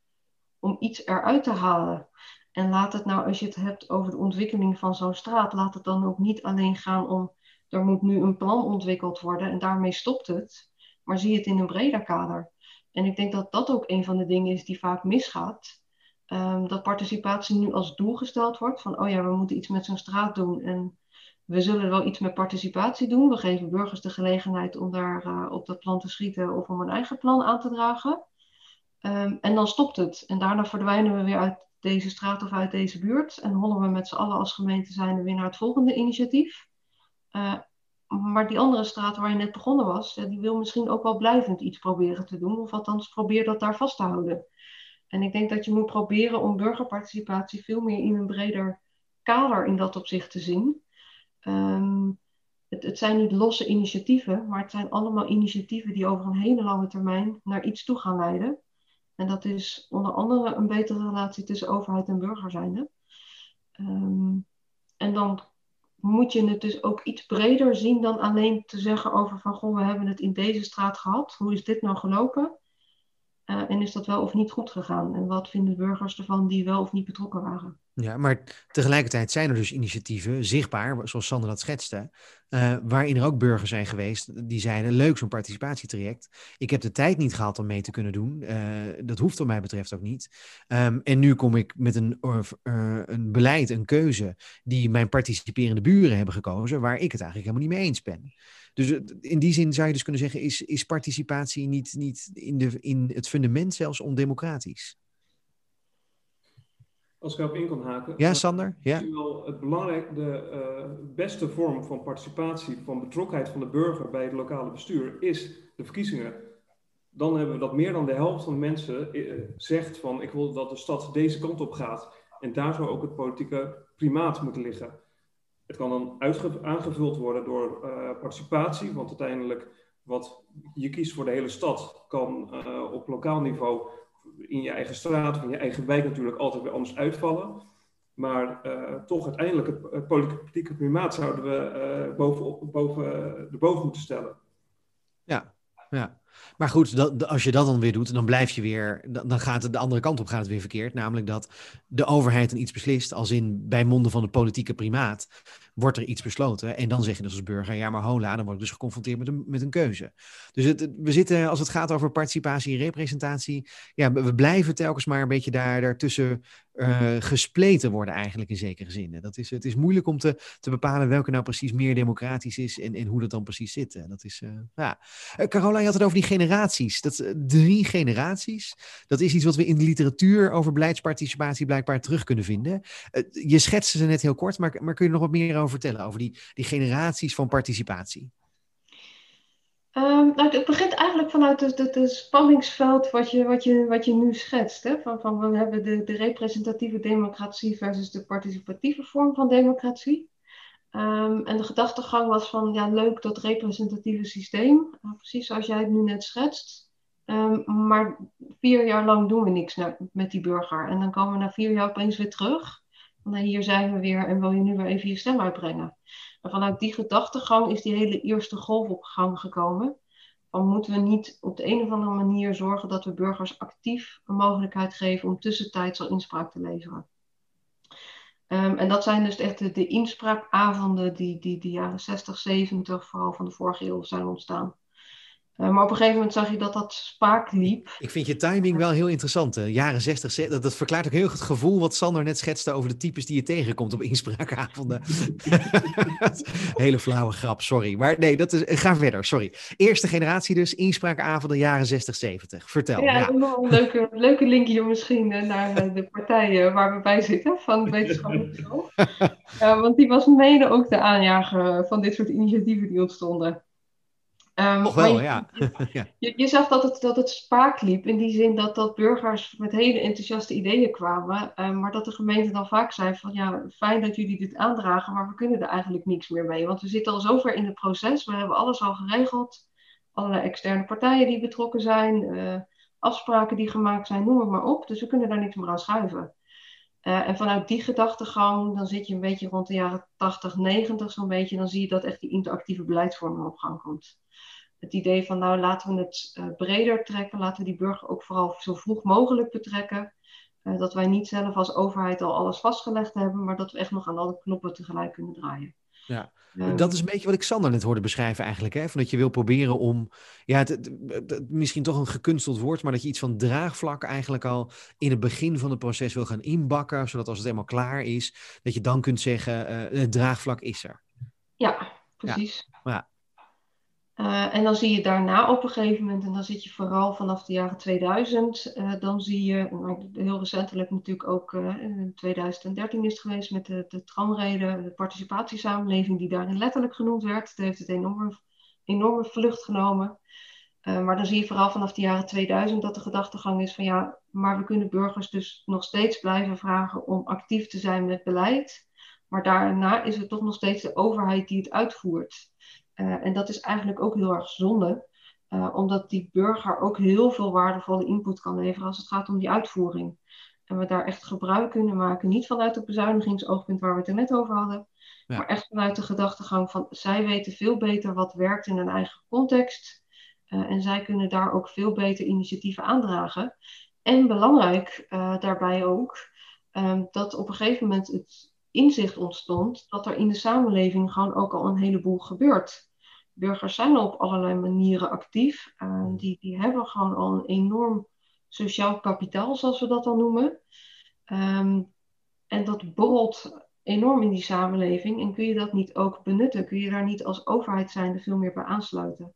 om iets eruit te halen. En laat het nou, als je het hebt over de ontwikkeling van zo'n straat, laat het dan ook niet alleen gaan om, er moet nu een plan ontwikkeld worden en daarmee stopt het. Maar zie het in een breder kader. En ik denk dat dat ook een van de dingen is die vaak misgaat. Ehm, dat participatie nu als doel gesteld wordt van, oh ja, we moeten iets met zo'n straat doen en we zullen wel iets met participatie doen. We geven burgers de gelegenheid om daar uh, op dat plan te schieten of om een eigen plan aan te dragen. Um, en dan stopt het. En daarna verdwijnen we weer uit deze straat of uit deze buurt. En hollen we met z'n allen als gemeente zijn weer naar het volgende initiatief. Uh, maar die andere straat waar je net begonnen was, die wil misschien ook wel blijvend iets proberen te doen. Of althans, probeer dat daar vast te houden. En ik denk dat je moet proberen om burgerparticipatie veel meer in een breder kader in dat opzicht te zien. Um, het, het, zijn niet losse initiatieven, maar het zijn allemaal initiatieven die over een hele lange termijn naar iets toe gaan leiden. En dat is onder andere een betere relatie tussen overheid en burger zijnde. Um, en dan moet je het dus ook iets breder zien dan alleen te zeggen over van goh, we hebben het in deze straat gehad. Hoe is dit nou gelopen? Uh, en is dat wel of niet goed gegaan? En wat vinden burgers ervan die wel of niet betrokken waren? Ja, maar tegelijkertijd zijn er dus initiatieven, zichtbaar, zoals Sander dat schetste, uh, waarin er ook burgers zijn geweest die zeiden, leuk zo'n participatietraject. Ik heb de tijd niet gehad om mee te kunnen doen. Uh, dat hoeft wat mij betreft ook niet. Um, en nu kom ik met een, een beleid, een keuze, die mijn participerende buren hebben gekozen, waar ik het eigenlijk helemaal niet mee eens ben. Dus in die zin zou je dus kunnen zeggen, is, is participatie niet, niet in, de, in het fundament zelfs ondemocratisch? Als ik erop in kan haken. Ja, Sander? Ja. Wel het belangrijke, de uh, beste vorm van participatie, van betrokkenheid van de burger bij het lokale bestuur, is de verkiezingen. Dan hebben we dat meer dan de helft van de mensen uh, zegt van ik wil dat de stad deze kant op gaat. En daar zou ook het politieke primaat moeten liggen. Het kan dan aangevuld worden door uh, participatie, want uiteindelijk wat je kiest voor de hele stad kan op lokaal niveau in je eigen straat of in je eigen wijk natuurlijk altijd weer anders uitvallen. Maar uh, toch uiteindelijk het, het, politieke primaat zouden we boven, boven, uh, boven moeten stellen. Ja, ja. Maar goed, dat, als je dat dan weer doet, dan blijf je weer, dan, gaat het de andere kant op gaat het weer verkeerd. Namelijk dat de overheid dan iets beslist, als in bij monden van de politieke primaat wordt er iets besloten. En dan zeg je dus als burger, ja maar hola, dan word ik dus geconfronteerd met een, met een keuze. Dus we zitten, als het gaat over participatie en representatie, ja, we blijven telkens maar een beetje daar, daartussen uh, gespleten worden eigenlijk in zekere zin. Dat is, het is moeilijk om te, te bepalen welke nou precies meer democratisch is en, en hoe dat dan precies zit. Dat is, uh, ja. Uh, Carola, je had het over die generaties. Dat, drie generaties, dat is iets wat we in de literatuur over beleidsparticipatie blijkbaar terug kunnen vinden. je schetste ze net heel kort, maar, maar kun je nog wat meer over vertellen, over die, die generaties van participatie? Um, nou, het begint eigenlijk vanuit het, het, spanningsveld wat je, wat je, wat je nu schetst. Hè? Van, van we hebben de, de representatieve democratie versus de participatieve vorm van democratie. Um, en de gedachtegang was van, ja, leuk dat representatieve systeem, uh, precies zoals jij het nu net schetst. Um, maar vier jaar lang doen we niks met die burger. En dan komen we na vier jaar opeens weer terug nou, hier zijn we weer en wil je nu weer even je stem uitbrengen. En vanuit die gedachtegang is die hele eerste golf op gang gekomen. Van moeten we niet op de een of andere manier zorgen dat we burgers actief een mogelijkheid geven om tussentijds al inspraak te leveren. Um, en dat zijn dus echt de, de inspraakavonden die, die de jaren 60, 70, vooral van de vorige eeuw zijn ontstaan. Uh, maar op een gegeven moment zag je dat dat spaak liep. Ik vind je timing wel heel interessant. Hè? Jaren 60, dat, dat verklaart ook heel goed het gevoel wat Sander net schetste over de types die je tegenkomt op inspraakavonden. Hele flauwe grap, sorry. Maar nee, dat is, ga verder, sorry. Eerste generatie dus, inspraakavonden jaren 60, 70. Vertel. Ja, ja. een leuke, leuke linkje misschien eh, naar eh, de partijen waar we bij zitten van wetenschappelijk uh, want die was mede ook de aanjager van dit soort initiatieven die ontstonden. Um, Nog wel, je, ja. je, je, zag dat het, dat het spaak liep, in die zin dat, dat burgers met hele enthousiaste ideeën kwamen, um, maar dat de gemeente dan vaak zei van ja, fijn dat jullie dit aandragen, maar we kunnen er eigenlijk niks meer mee, want we zitten al zover in het proces, we hebben alles al geregeld, allerlei externe partijen die betrokken zijn, uh, afspraken die gemaakt zijn, noem het maar op, dus we kunnen daar niks meer aan schuiven. Uh, en vanuit die gedachtegang, dan zit je een beetje rond de jaren 80, 90 zo'n beetje, dan zie je dat echt die interactieve beleidsvorming op gang komt het idee van nou laten we het uh, breder trekken, laten we die burger ook vooral zo vroeg mogelijk betrekken. dat wij niet zelf als overheid al alles vastgelegd hebben, maar dat we echt nog aan alle knoppen tegelijk kunnen draaien. Ja, dat is een beetje wat ik Sander net hoorde beschrijven eigenlijk. Hè? Van dat je wil proberen om, ja, het, misschien toch een gekunsteld woord, maar dat je iets van draagvlak eigenlijk al in het begin van het proces wil gaan inbakken, zodat als het helemaal klaar is, dat je dan kunt zeggen, uh, het draagvlak is er. Ja, precies. Ja. Uh, en dan zie je daarna op een gegeven moment, en dan zit je vooral vanaf de jaren 2000, uh, eh, dan zie je, nou, heel recentelijk natuurlijk ook uh, in 2013 is het geweest met de, de tramreden, de participatiesamenleving die daarin letterlijk genoemd werd. Dat heeft het enorme, enorme vlucht genomen. maar dan zie je vooral vanaf de jaren 2000 dat de gedachtegang is van ja, maar we kunnen burgers dus nog steeds blijven vragen om actief te zijn met beleid. Maar daarna is het toch nog steeds de overheid die het uitvoert. Uh, en dat is eigenlijk ook heel erg zonde, uh, omdat die burger ook heel veel waardevolle input kan leveren als het gaat om die uitvoering. En we daar echt gebruik kunnen maken, niet vanuit het bezuinigingsoogpunt waar we het er net over hadden, ja. maar echt vanuit de gedachtegang van zij weten veel beter wat werkt in een eigen context. Uh, en zij kunnen daar ook veel beter initiatieven aandragen. En belangrijk daarbij ook, um, dat op een gegeven moment het inzicht ontstond dat er in de samenleving gewoon ook al een heleboel gebeurt. Burgers zijn op allerlei manieren actief. Uh, die, die hebben gewoon al een enorm sociaal kapitaal, zoals we dat dan noemen. Um, en dat borrelt enorm in die samenleving. En kun je dat niet ook benutten? Kun je daar niet als overheid zijnde veel meer bij aansluiten?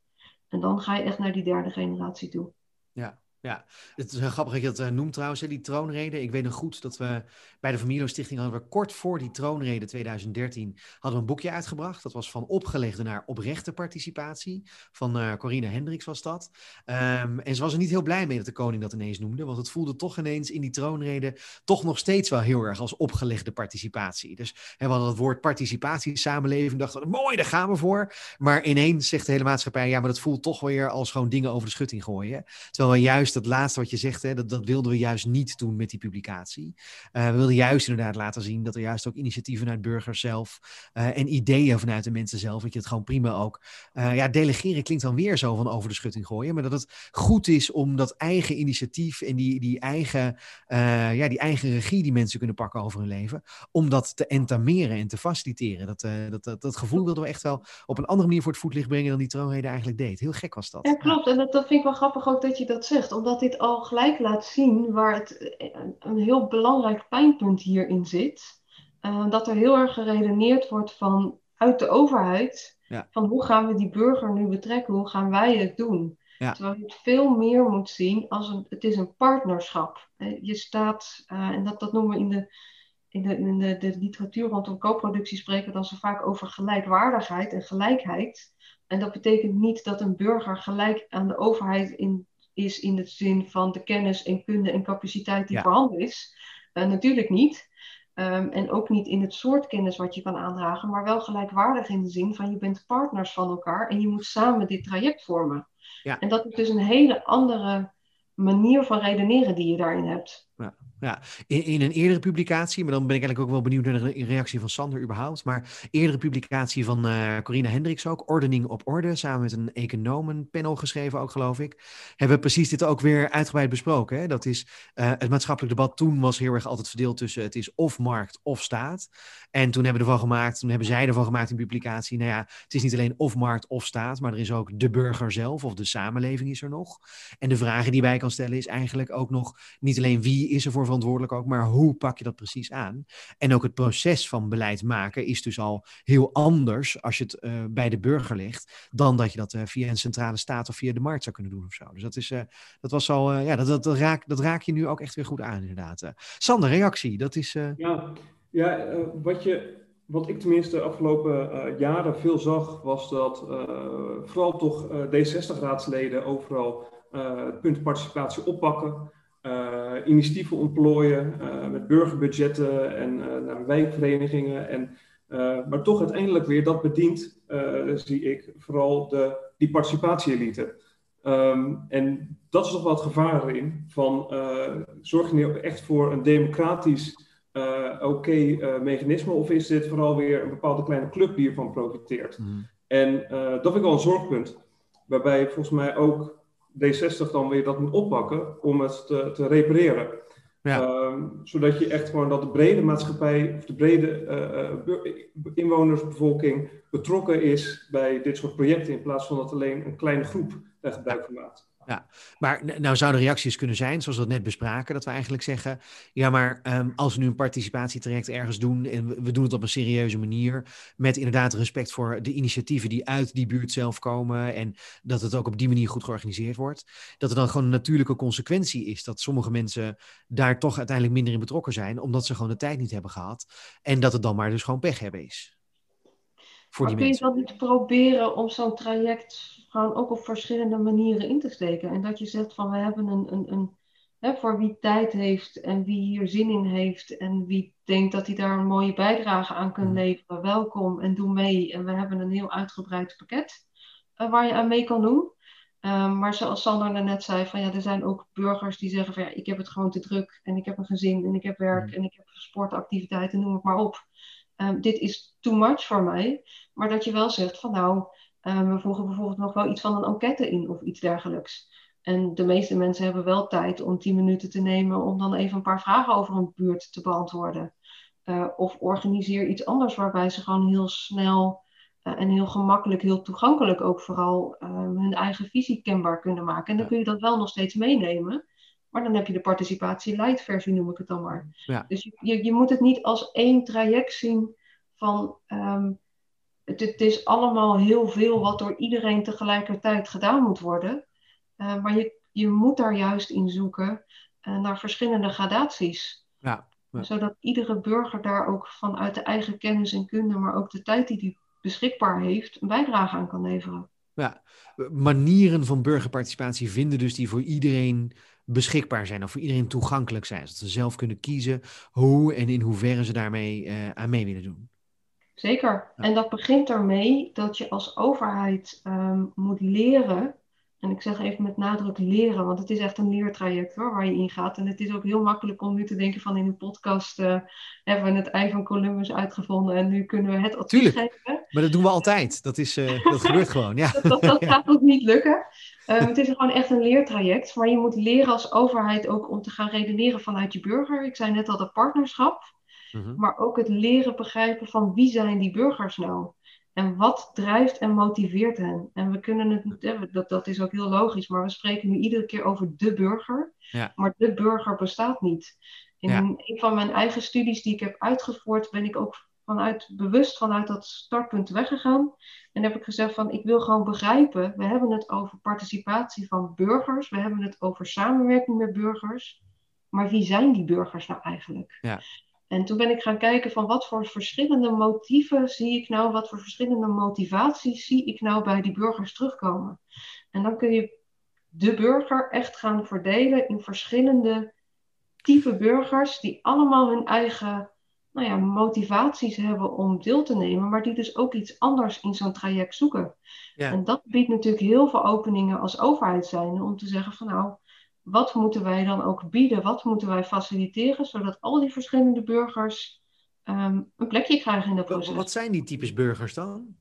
En dan ga je echt naar die derde generatie toe. Ja, ja, het is grappig dat je dat uh, noemt trouwens, die troonrede. Ik weet nog goed dat we bij de Familio Stichting hadden we kort voor die troonrede 2013 hadden we een boekje uitgebracht. Dat was van opgelegde naar oprechte participatie. Van uh, Corine Hendricks was dat. Um, en ze was er niet heel blij mee dat de koning dat ineens noemde, want het voelde toch ineens in die troonrede toch nog steeds wel heel erg als opgelegde participatie. Dus hè, we hadden het woord participatie, samenleving, dachten we, mooi, daar gaan we voor. Maar ineens zegt de hele maatschappij, ja, maar dat voelt toch weer als gewoon dingen over de schutting gooien. Terwijl we juist dat laatste wat je zegt, hè, dat, dat wilden we juist niet doen met die publicatie. Uh, we wilden juist inderdaad laten zien dat er juist ook initiatieven vanuit burgers zelf uh, en ideeën vanuit de mensen zelf, dat je het gewoon prima ook. Uh, ja, delegeren klinkt dan weer zo van over de schutting gooien, maar dat het goed is om dat eigen initiatief en die, die, eigen, ja, die eigen regie die mensen kunnen pakken over hun leven, om dat te entameren en te faciliteren. Dat, dat, dat, dat gevoel wilden we echt wel op een andere manier voor het voetlicht brengen dan die troonrede eigenlijk deed. Heel gek was dat. Ja, klopt. En dat, dat vind ik wel grappig ook dat je dat zegt, omdat dit al gelijk laat zien waar het een heel belangrijk pijnpunt hierin zit. Uh, dat er heel erg geredeneerd wordt van uit de overheid. Ja. Van hoe gaan we die burger nu betrekken? Hoe gaan wij het doen? Ja. Terwijl je het veel meer moet zien als een, het is een partnerschap. Je staat, uh, en dat, dat noemen we in de, in de, in de, de literatuur rondom co-productie spreken dan zo vaak over gelijkwaardigheid en gelijkheid. En dat betekent niet dat een burger gelijk aan de overheid in is in de zin van de kennis en kunde en capaciteit die voorhanden is. Uh, natuurlijk niet. Um, en ook niet in het soort kennis wat je kan aandragen, maar wel gelijkwaardig in de zin van je bent partners van elkaar en je moet samen dit traject vormen. Ja. En dat is dus een hele andere manier van redeneren die je daarin hebt. Ja. Ja, in, in, een eerdere publicatie, maar dan ben ik eigenlijk ook wel benieuwd naar de reactie van Sander überhaupt. Maar eerdere publicatie van uh, Corina Hendricks ook, Ordening op Orde, samen met een economenpanel geschreven ook, geloof ik. Hebben we precies dit ook weer uitgebreid besproken. Hè? Dat is, uh, het maatschappelijk debat toen was heel erg altijd verdeeld tussen het is of markt of staat. En toen hebben we ervan gemaakt, toen hebben zij ervan gemaakt in publicatie, nou ja, het is niet alleen of markt of staat, maar er is ook de burger zelf of de samenleving is er nog. En de vragen die wij kan stellen is eigenlijk ook nog niet alleen wie is er voor verantwoordelijk ook, maar hoe pak je dat precies aan? En ook het proces van beleid maken is dus al heel anders als je het uh, bij de burger legt, dan dat je dat uh, via een centrale staat of via de markt zou kunnen doen of zo. Dus dat, is, uh, dat was al, ja, dat, dat, raak, dat raak je nu ook echt weer goed aan, inderdaad. Sander, reactie, dat is. Ja, ja wat je wat ik tenminste de afgelopen jaren veel zag, was dat vooral toch uh, D60-raadsleden overal het punt participatie oppakken. Uh, initiatieven ontplooien uh, met burgerbudgetten en uh, naar wijkverenigingen. En, maar toch uiteindelijk weer dat bedient, zie ik, vooral de, die participatie-elite. Um, en dat is toch wat gevaar in. Van, zorg je nu echt voor een democratisch oké okay, mechanisme of is dit vooral weer een bepaalde kleine club die hiervan profiteert? Mm. En dat vind ik wel een zorgpunt. Waarbij volgens mij ook D60 dan weer dat moet oppakken om het te, te repareren. Ja. Ehm, zodat je echt gewoon dat de brede maatschappij, of de brede uh, inwonersbevolking betrokken is bij dit soort projecten, in plaats van dat alleen een kleine groep daar gebruik van maakt. Ja, maar nou zouden reacties kunnen zijn, zoals we dat net bespraken, dat we eigenlijk zeggen, ja, maar um, als we nu een participatietraject ergens doen en we doen het op een serieuze manier, met inderdaad respect voor de initiatieven die uit die buurt zelf komen en dat het ook op die manier goed georganiseerd wordt, dat er dan gewoon een natuurlijke consequentie is dat sommige mensen daar toch uiteindelijk minder in betrokken zijn, omdat ze gewoon de tijd niet hebben gehad en dat het dan maar dus gewoon pech hebben is. Voor maar die kun je dan niet proberen om zo'n traject gewoon ook op verschillende manieren in te steken. En dat je zegt van we hebben een, een, een hè, voor wie tijd heeft en wie hier zin in heeft en wie denkt dat hij daar een mooie bijdrage aan kan mm. leveren, welkom en doe mee. En we hebben een heel uitgebreid pakket uh, waar je aan mee kan doen. Um, maar zoals Sander net zei, van ja, er zijn ook burgers die zeggen van ja, ik heb het gewoon te druk en ik heb een gezin en ik heb werk mm. en ik heb sportactiviteiten, noem het maar op. Um, dit is too much voor mij. Maar dat je wel zegt van nou, um, we voegen bijvoorbeeld nog wel iets van een enquête in of iets dergelijks. En de meeste mensen hebben wel tijd om 10 minuten te nemen om dan even een paar vragen over een buurt te beantwoorden. Uh, of organiseer iets anders waarbij ze gewoon heel snel uh, en heel gemakkelijk, heel toegankelijk ook vooral um, hun eigen visie kenbaar kunnen maken. En dan kun je dat wel nog steeds meenemen. Maar dan heb je de participatie light versie, noem ik het dan maar. Ja. Dus je, je, moet het niet als één traject zien van um, het, het, is allemaal heel veel wat door iedereen tegelijkertijd gedaan moet worden. Uh, maar je, je moet daar juist in zoeken uh, naar verschillende gradaties. Ja, ja. Zodat iedere burger daar ook vanuit de eigen kennis en kunde, maar ook de tijd die hij beschikbaar heeft, een bijdrage aan kan leveren. Ja, manieren van burgerparticipatie vinden dus die voor iedereen beschikbaar zijn of voor iedereen toegankelijk zijn. Zodat ze zelf kunnen kiezen hoe en in hoeverre ze daarmee uh, aan mee willen doen. Zeker. En dat begint ermee dat je als overheid um, moet leren. En ik zeg even met nadruk leren, want het is echt een leertraject hoor, waar je in gaat. En het is ook heel makkelijk om nu te denken van in een podcast uh, hebben we het ei van Columbus uitgevonden en nu kunnen we het advies Tuurlijk. geven. Maar dat doen we altijd. Dat, is, uh, dat gebeurt gewoon. Ja. dat, dat, gaat ook niet lukken. Um, het is gewoon echt een leertraject. Maar je moet leren als overheid ook om te gaan redeneren vanuit je burger. Ik zei net al dat partnerschap. Mhm. Maar ook het leren begrijpen van wie zijn die burgers nou? En wat drijft en motiveert hen? En we kunnen het, dat, dat is ook heel logisch, maar we spreken nu iedere keer over de burger. Ja. Maar de burger bestaat niet. In een van mijn eigen studies die ik heb uitgevoerd, ben ik ook vanuit, bewust vanuit dat startpunt weggegaan. En heb ik gezegd van ik wil gewoon begrijpen, we hebben het over participatie van burgers, we hebben het over samenwerking met burgers. Maar wie zijn die burgers nou eigenlijk? Ja. En toen ben ik gaan kijken van wat voor verschillende motieven zie ik nou, wat voor verschillende motivaties zie ik nou bij die burgers terugkomen. En dan kun je de burger echt gaan verdelen in verschillende type burgers die allemaal hun eigen nou ja, motivaties hebben om deel te nemen, maar die dus ook iets anders in zo'n traject zoeken. Ja. En dat biedt natuurlijk heel veel openingen als overheid zijn om te zeggen van nou, wat moeten wij dan ook bieden? Wat moeten wij faciliteren, zodat al die verschillende burgers um, een plekje krijgen in dat proces? Wat zijn die types burgers dan?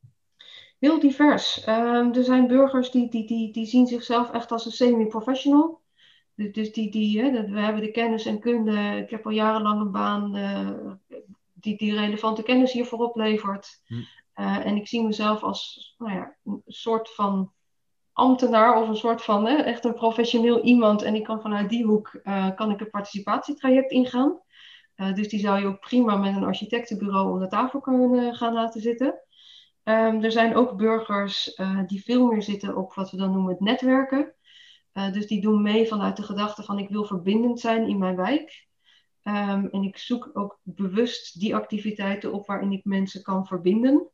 Heel divers. Um, er zijn burgers die, die, die, die zien zichzelf echt als een semi-professional. Dus, die, die, hè, we hebben de kennis en kunde. Ik heb al jarenlang een baan uh, die, die relevante kennis hiervoor oplevert. Hm. Uh, en ik zie mezelf als nou ja, een soort van ambtenaar of een soort van hè, echt een professioneel iemand. En ik kan vanuit die hoek uh, kan ik een participatietraject ingaan. Uh, dus die zou je ook prima met een architectenbureau om de tafel kunnen gaan laten zitten. Um, er zijn ook burgers die veel meer zitten op wat we dan noemen het netwerken. dus die doen mee vanuit de gedachte van ik wil verbindend zijn in mijn wijk. Um, en ik zoek ook bewust die activiteiten op waarin ik mensen kan verbinden.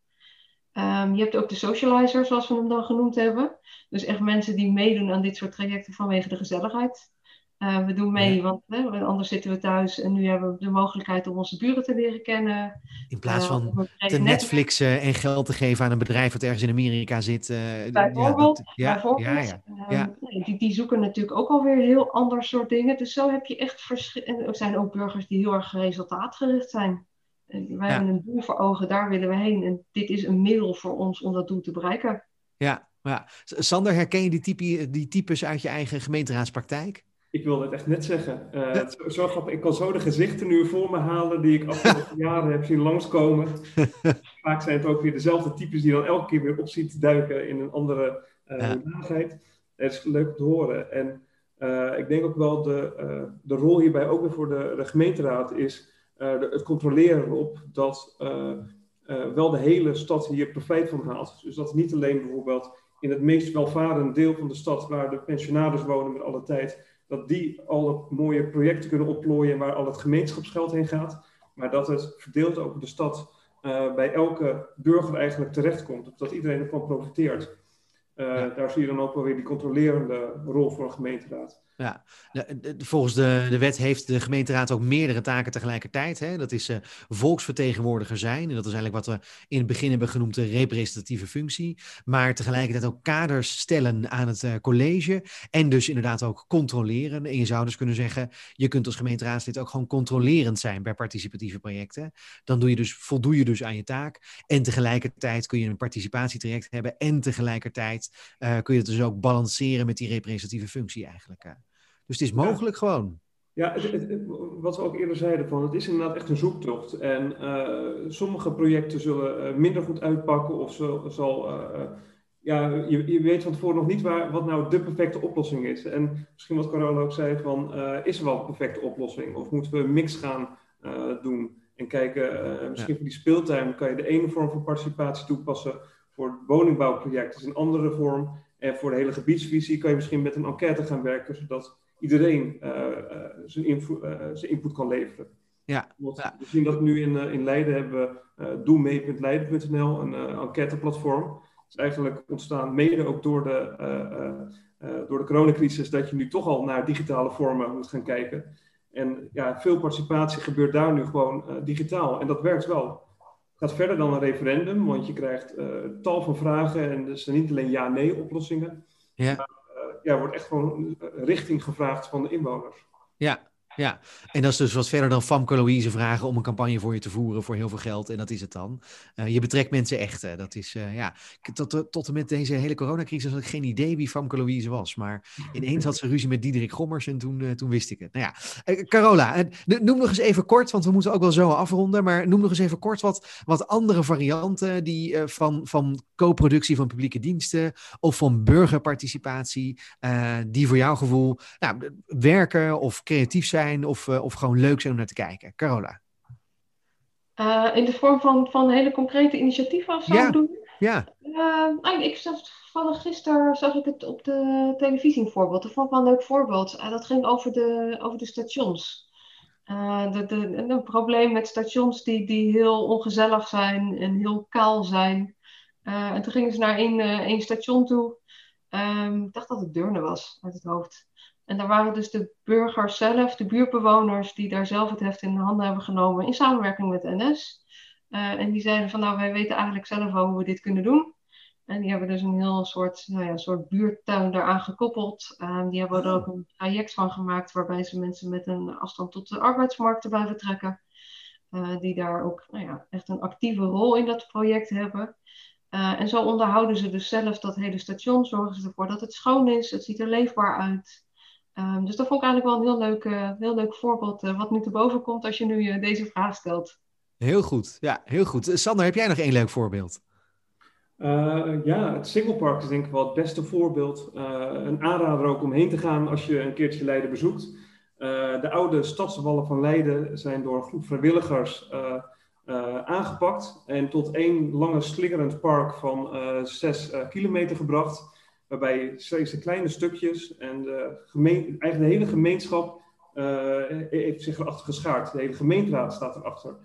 Um, je hebt ook de socializer, zoals we hem dan genoemd hebben. Dus echt mensen die meedoen aan dit soort trajecten vanwege de gezelligheid. Uh, we doen mee, want hè, anders zitten we thuis en nu hebben we de mogelijkheid om onze buren te leren kennen. In plaats uh, van te Netflixen en geld te geven aan een bedrijf dat ergens in Amerika zit. Uh, bijvoorbeeld. Ja, bijvoorbeeld. Ja, ja, um, die, die, zoeken natuurlijk ook alweer heel ander soort dingen. Dus zo heb je echt verschillende. Er zijn ook burgers die heel erg resultaatgericht zijn. Wij hebben een doel voor ogen, daar willen we heen. En dit is een middel voor ons om dat doel te bereiken. Ja, ja. Sander, herken je die, type, die types uit je eigen gemeenteraadspraktijk? Ik wilde het echt net zeggen. Uh, zo, zo, grappig. Ik kan zo de gezichten nu voor me halen die ik afgelopen jaren heb zien langskomen. Vaak zijn het ook weer dezelfde types die dan elke keer weer op ziet duiken in een andere uh, ja. Het is leuk om te horen. En uh, ik denk ook wel de, de rol hierbij ook weer voor de, de gemeenteraad is het controleren op dat wel de hele stad hier profijt van haalt. Dus dat niet alleen bijvoorbeeld in het meest welvarende deel van de stad, waar de pensionaars wonen met alle tijd, dat die alle mooie projecten kunnen opplooien waar al het gemeenschapsgeld heen gaat. Maar dat het verdeeld over de stad bij elke burger eigenlijk terechtkomt. Dat iedereen ervan profiteert. Uh, Daar zie je dan ook wel weer die controlerende rol voor een gemeenteraad. Ja, volgens de, de wet heeft de gemeenteraad ook meerdere taken tegelijkertijd. Hè? Dat is uh, volksvertegenwoordiger zijn. En dat is eigenlijk wat we in het begin hebben genoemd de representatieve functie. Maar tegelijkertijd ook kaders stellen aan het uh, college. En dus inderdaad ook controleren. En je zou dus kunnen zeggen, je kunt als gemeenteraadslid ook gewoon controlerend zijn bij participatieve projecten. Dan doe je dus, voldoe je dus aan je taak. En tegelijkertijd kun je een participatietraject hebben. En tegelijkertijd uh, kun je het dus ook balanceren met die representatieve functie eigenlijk. Dus het is mogelijk ja. gewoon. Ja, het, het, wat we ook eerder zeiden, van, het is inderdaad echt een zoektocht. En uh, sommige projecten zullen minder goed uitpakken of zo, zal... Uh, ja, je, je, weet van tevoren nog niet waar, wat nou de perfecte oplossing is. En misschien wat Carola ook zei, van, is er wel een perfecte oplossing? Of moeten we een mix gaan doen? En kijken, misschien ja. voor die speeltuin kan je de ene vorm van participatie toepassen voor het woningbouwproject. is een andere vorm. En voor de hele gebiedsvisie kan je misschien met een enquête gaan werken, zodat iedereen uh, uh, zijn, uh, zijn, input kan leveren. Ja. ja. We zien dat nu in, in Leiden hebben we doemee.leiden.nl, een enquêteplatform. Het is eigenlijk ontstaan mede ook door de, door de coronacrisis, dat je nu toch al naar digitale vormen moet gaan kijken. En ja, veel participatie gebeurt daar nu gewoon digitaal. En dat werkt wel. Het gaat verder dan een referendum, want je krijgt tal van vragen en dus niet alleen ja-nee oplossingen. Ja. Maar, ja, wordt echt gewoon richting gevraagd van de inwoners. Ja, ja, en dat is dus wat verder dan Famke Louise vragen om een campagne voor je te voeren voor heel veel geld. En dat is het dan. Uh, je betrekt mensen echt. Uh, dat is, uh, ja, tot, tot en met deze hele coronacrisis had ik geen idee wie Famke Louise was. Maar ineens had ze ruzie met Diederik Gommers en toen, toen wist ik het. Nou ja, Carola, noem nog eens even kort, want we moeten ook wel zo afronden. Maar noem nog eens even kort wat, wat andere varianten die, van, van co-productie van publieke diensten of van burgerparticipatie, die voor jouw gevoel nou, werken of creatief zijn of, uh, of gewoon leuk zijn om naar te kijken? Carola? Uh, in de vorm van, van hele concrete initiatieven of zo ja. doen? Ja. Uh, ik zag toevallig gisteren zag ik het op de televisie een voorbeeld. Dat vond ik wel een leuk voorbeeld. dat ging over de, over de stations. de, de, een probleem met stations die, die heel ongezellig zijn en heel kaal zijn. en toen gingen ze naar één, één station toe. Um, ik dacht dat het Deurne was uit het hoofd. En daar waren dus de burgers zelf, de buurtbewoners, die daar zelf het heft in de handen hebben genomen in samenwerking met NS. Uh, en die zeiden van nou, wij weten eigenlijk zelf wel hoe we dit kunnen doen. En die hebben dus een heel soort, nou ja, soort buurttuin daaraan gekoppeld. Uh, die hebben er ook een traject van gemaakt waarbij ze mensen met een afstand tot de arbeidsmarkt erbij betrekken. Uh, die daar ook nou ja, echt een actieve rol in dat project hebben. en zo onderhouden ze dus zelf dat hele station, zorgen ze ervoor dat het schoon is, het ziet er leefbaar uit. Um, dus dat vond ik eigenlijk wel een heel leuk, uh, heel leuk voorbeeld uh, wat nu te boven komt als je nu uh, deze vraag stelt. Heel goed, ja, heel goed. Sander, heb jij nog één leuk voorbeeld? ja, het Singlepark is denk ik wel het beste voorbeeld. een aanrader ook om heen te gaan als je een keertje Leiden bezoekt. de oude stadswallen van Leiden zijn door een groep vrijwilligers aangepakt en tot één lange slingerend park van zes kilometer gebracht waarbij steeds kleine stukjes en de, eigenlijk de hele gemeenschap uh, heeft zich erachter geschaard. De hele gemeenteraad staat erachter.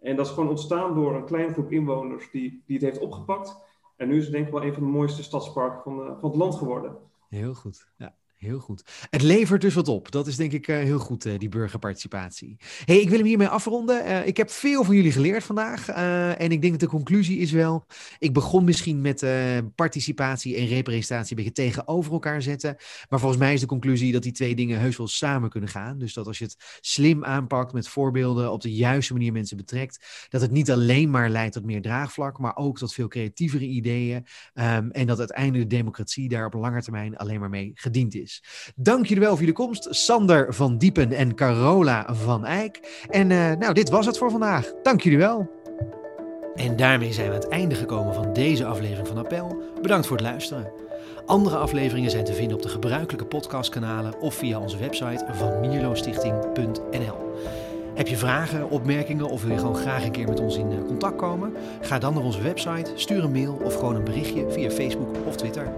En dat is gewoon ontstaan door een kleine groep inwoners die, die het heeft opgepakt. En nu is het denk ik wel een van de mooiste stadsparken van, uh, van het land geworden. Heel goed, ja. Heel goed. Het levert dus wat op. Dat is denk ik uh, heel goed, uh, die burgerparticipatie. hey, ik wil hem hiermee afronden. Uh, ik heb veel van jullie geleerd vandaag. en ik denk dat de conclusie is wel... Ik begon misschien met participatie en representatie een beetje tegenover elkaar zetten. Maar volgens mij is de conclusie dat die twee dingen heus wel samen kunnen gaan. Dus dat als je het slim aanpakt met voorbeelden, op de juiste manier mensen betrekt... dat het niet alleen maar leidt tot meer draagvlak, maar ook tot veel creatievere ideeën. Um, en dat uiteindelijk de democratie daar op lange termijn alleen maar mee gediend is. Dank jullie wel voor jullie komst, Sander van Diepen en Carola van Eyck. En uh, nou, dit was het voor vandaag. Dank jullie wel. En daarmee zijn we aan het einde gekomen van deze aflevering van Appel. Bedankt voor het luisteren. Andere afleveringen zijn te vinden op de gebruikelijke podcastkanalen of via onze website van mierlostichting.nl. Heb je vragen, opmerkingen of wil je gewoon graag een keer met ons in eh, contact komen? Ga dan naar onze website, stuur een mail of gewoon een berichtje via Facebook of Twitter.